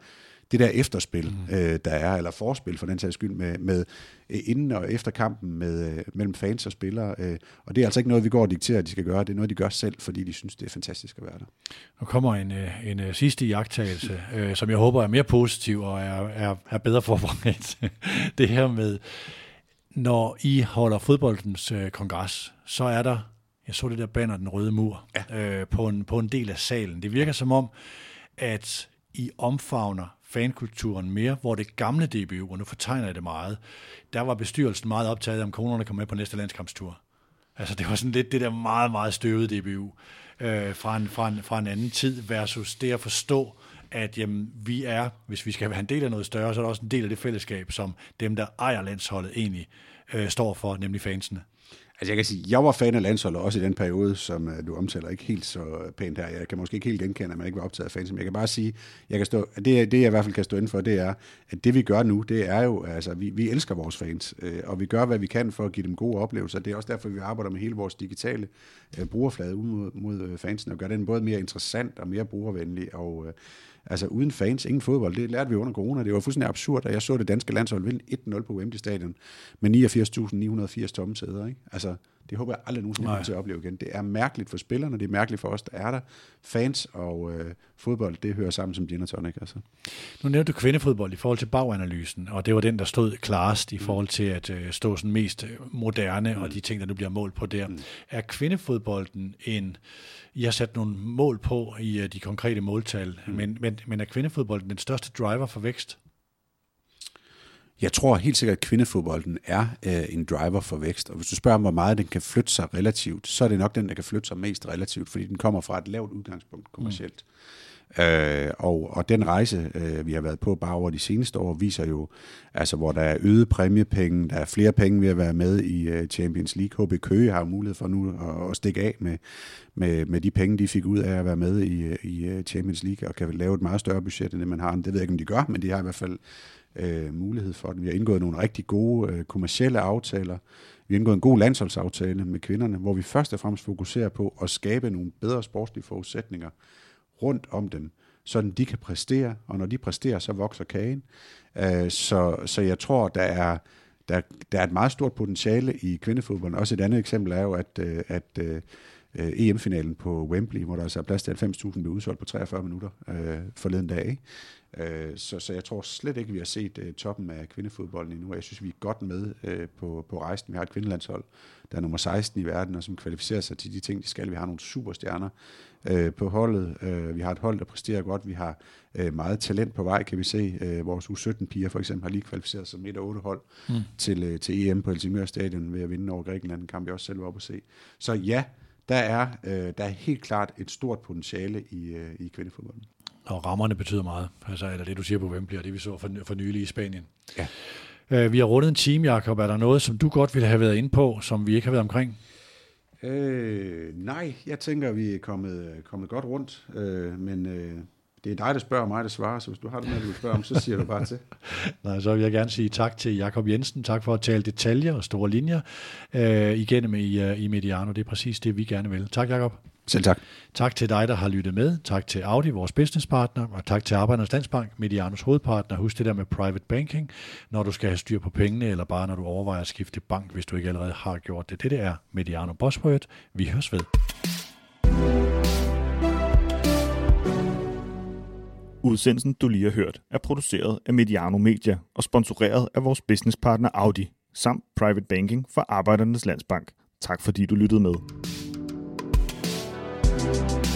det der efterspil, mm. øh, der er, eller forspil for den sags skyld, med, med øh, inden og efter kampen med, øh, mellem fans og spillere. Øh, og det er altså ikke noget, vi går og dikterer, at de skal gøre. Det er noget, de gør selv, fordi de synes, det er fantastisk at være der. Nu kommer en, øh, en, øh, sidste jagttagelse, øh, som jeg håber er mere positiv og er, er, er bedre forberedt. (laughs) det her med, når I holder fodboldens øh, kongres, så er der, jeg så det der banner, den røde mur, ja. øh, på, en, på en del af salen. Det virker som om, at I omfavner fankulturen mere, hvor det gamle DBU, og nu fortegner jeg det meget, der var bestyrelsen meget optaget om konerne kom med på næste landskampstur. Altså det var sådan lidt det der meget, meget støvede DBU øh, fra, en, fra, en, fra en anden tid versus det at forstå, at jamen, vi er, hvis vi skal være en del af noget større, så er der også en del af det fællesskab, som dem, der ejer landsholdet, egentlig øh, står for, nemlig fansene. Altså jeg kan sige, jeg var fan af landsholdet også i den periode, som øh, du omtaler ikke helt så pænt her. Jeg kan måske ikke helt genkende, at man ikke var optaget af fans, men jeg kan bare sige, jeg kan stå, det, det jeg i hvert fald kan stå inden for, det er, at det vi gør nu, det er jo, altså vi, vi elsker vores fans, øh, og vi gør, hvad vi kan for at give dem gode oplevelser. Det er også derfor, vi arbejder med hele vores digitale øh, brugerflade ud mod, mod fansen, fansene, og gør den både mere interessant og mere brugervenlig, og Altså uden fans, ingen fodbold. Det lærte vi under corona. Det var fuldstændig absurd, at jeg så det danske landshold vinde 1-0 på Wembley Stadion med 89.980 tomme sæder. Ikke? Altså, det håber jeg aldrig nogensinde kommer til at opleve igen. Det er mærkeligt for spillerne, det er mærkeligt for os, der er der. Fans og øh, fodbold, det hører sammen som gin og tonic. Altså. Nu nævnte du kvindefodbold i forhold til baganalysen, og det var den, der stod klarest i mm. forhold til at øh, stå sådan mest øh, moderne, mm. og de ting, der nu bliver målt på der. Mm. Er kvindefodbolden en... I har sat nogle mål på i uh, de konkrete måltal, mm. men, men, men er kvindefodbolden den største driver for vækst? Jeg tror helt sikkert, at kvindefodbolden er øh, en driver for vækst. Og hvis du spørger om, hvor meget den kan flytte sig relativt, så er det nok den, der kan flytte sig mest relativt, fordi den kommer fra et lavt udgangspunkt kommercielt. Mm. Øh, og, og den rejse, øh, vi har været på bare over de seneste år, viser jo, altså hvor der er øget præmiepenge, der er flere penge ved at være med i uh, Champions League. HB Køge har mulighed for nu at, at stikke af med, med, med de penge, de fik ud af at være med i, i Champions League, og kan lave et meget større budget, end det man har. Det ved jeg ikke, om de gør, men de har i hvert fald øh, mulighed for det. Vi har indgået nogle rigtig gode øh, kommercielle aftaler. Vi har indgået en god landsholdsaftale med kvinderne, hvor vi først og fremmest fokuserer på at skabe nogle bedre sportslige forudsætninger rundt om dem, sådan de kan præstere, og når de præsterer, så vokser kagen. Øh, så, så jeg tror, der er, der, der er et meget stort potentiale i kvindefodbold. Også et andet eksempel er jo, at, øh, at øh, EM-finalen på Wembley, hvor der altså er plads til 90.000, blev udsolgt på 43 minutter øh, forleden dag. Ikke? Øh, så, så jeg tror slet ikke, vi har set uh, toppen af kvindefodbolden endnu. Jeg synes, vi er godt med uh, på, på rejsen. Vi har et kvindelandshold, der er nummer 16 i verden, og som kvalificerer sig til de ting, de skal. Vi har nogle superstjerner uh, på holdet. Uh, vi har et hold, der præsterer godt. Vi har uh, meget talent på vej, kan vi se. Uh, vores U17-piger for eksempel har lige kvalificeret sig med et 8 hold mm. til, uh, til EM på Helsingør Stadion ved at vinde over Grækenland. En kamp, jeg også selv var oppe at se. Så ja, der er, øh, der er helt klart et stort potentiale i, øh, i kvindefodbolden. Og rammerne betyder meget, altså, eller det du siger på Wembley, og det vi så for, for nylig i Spanien. Ja. Øh, vi har rundet en team, Jacob. Er der noget, som du godt ville have været inde på, som vi ikke har været omkring? Øh, nej, jeg tænker, vi er kommet, kommet godt rundt, øh, men øh, det er dig, der spørger, og mig, der svarer, så hvis du har det med, du vil spørge om, så siger du bare til. (laughs) Nej, så vil jeg gerne sige tak til Jakob Jensen. Tak for at tale detaljer og store linjer øh, igennem i, uh, i Mediano. Det er præcis det, vi gerne vil. Tak, Jakob. Selv tak. Tak til dig, der har lyttet med. Tak til Audi, vores businesspartner, og tak til Arbejdernes Landsbank, Medianos hovedpartner. Husk det der med private banking, når du skal have styr på pengene, eller bare når du overvejer at skifte bank, hvis du ikke allerede har gjort det. Det, det er Mediano Bosworth. Vi høres ved. Udsendelsen, du lige har hørt, er produceret af Mediano Media og sponsoreret af vores businesspartner Audi, samt Private Banking for Arbejdernes Landsbank. Tak fordi du lyttede med. Thank you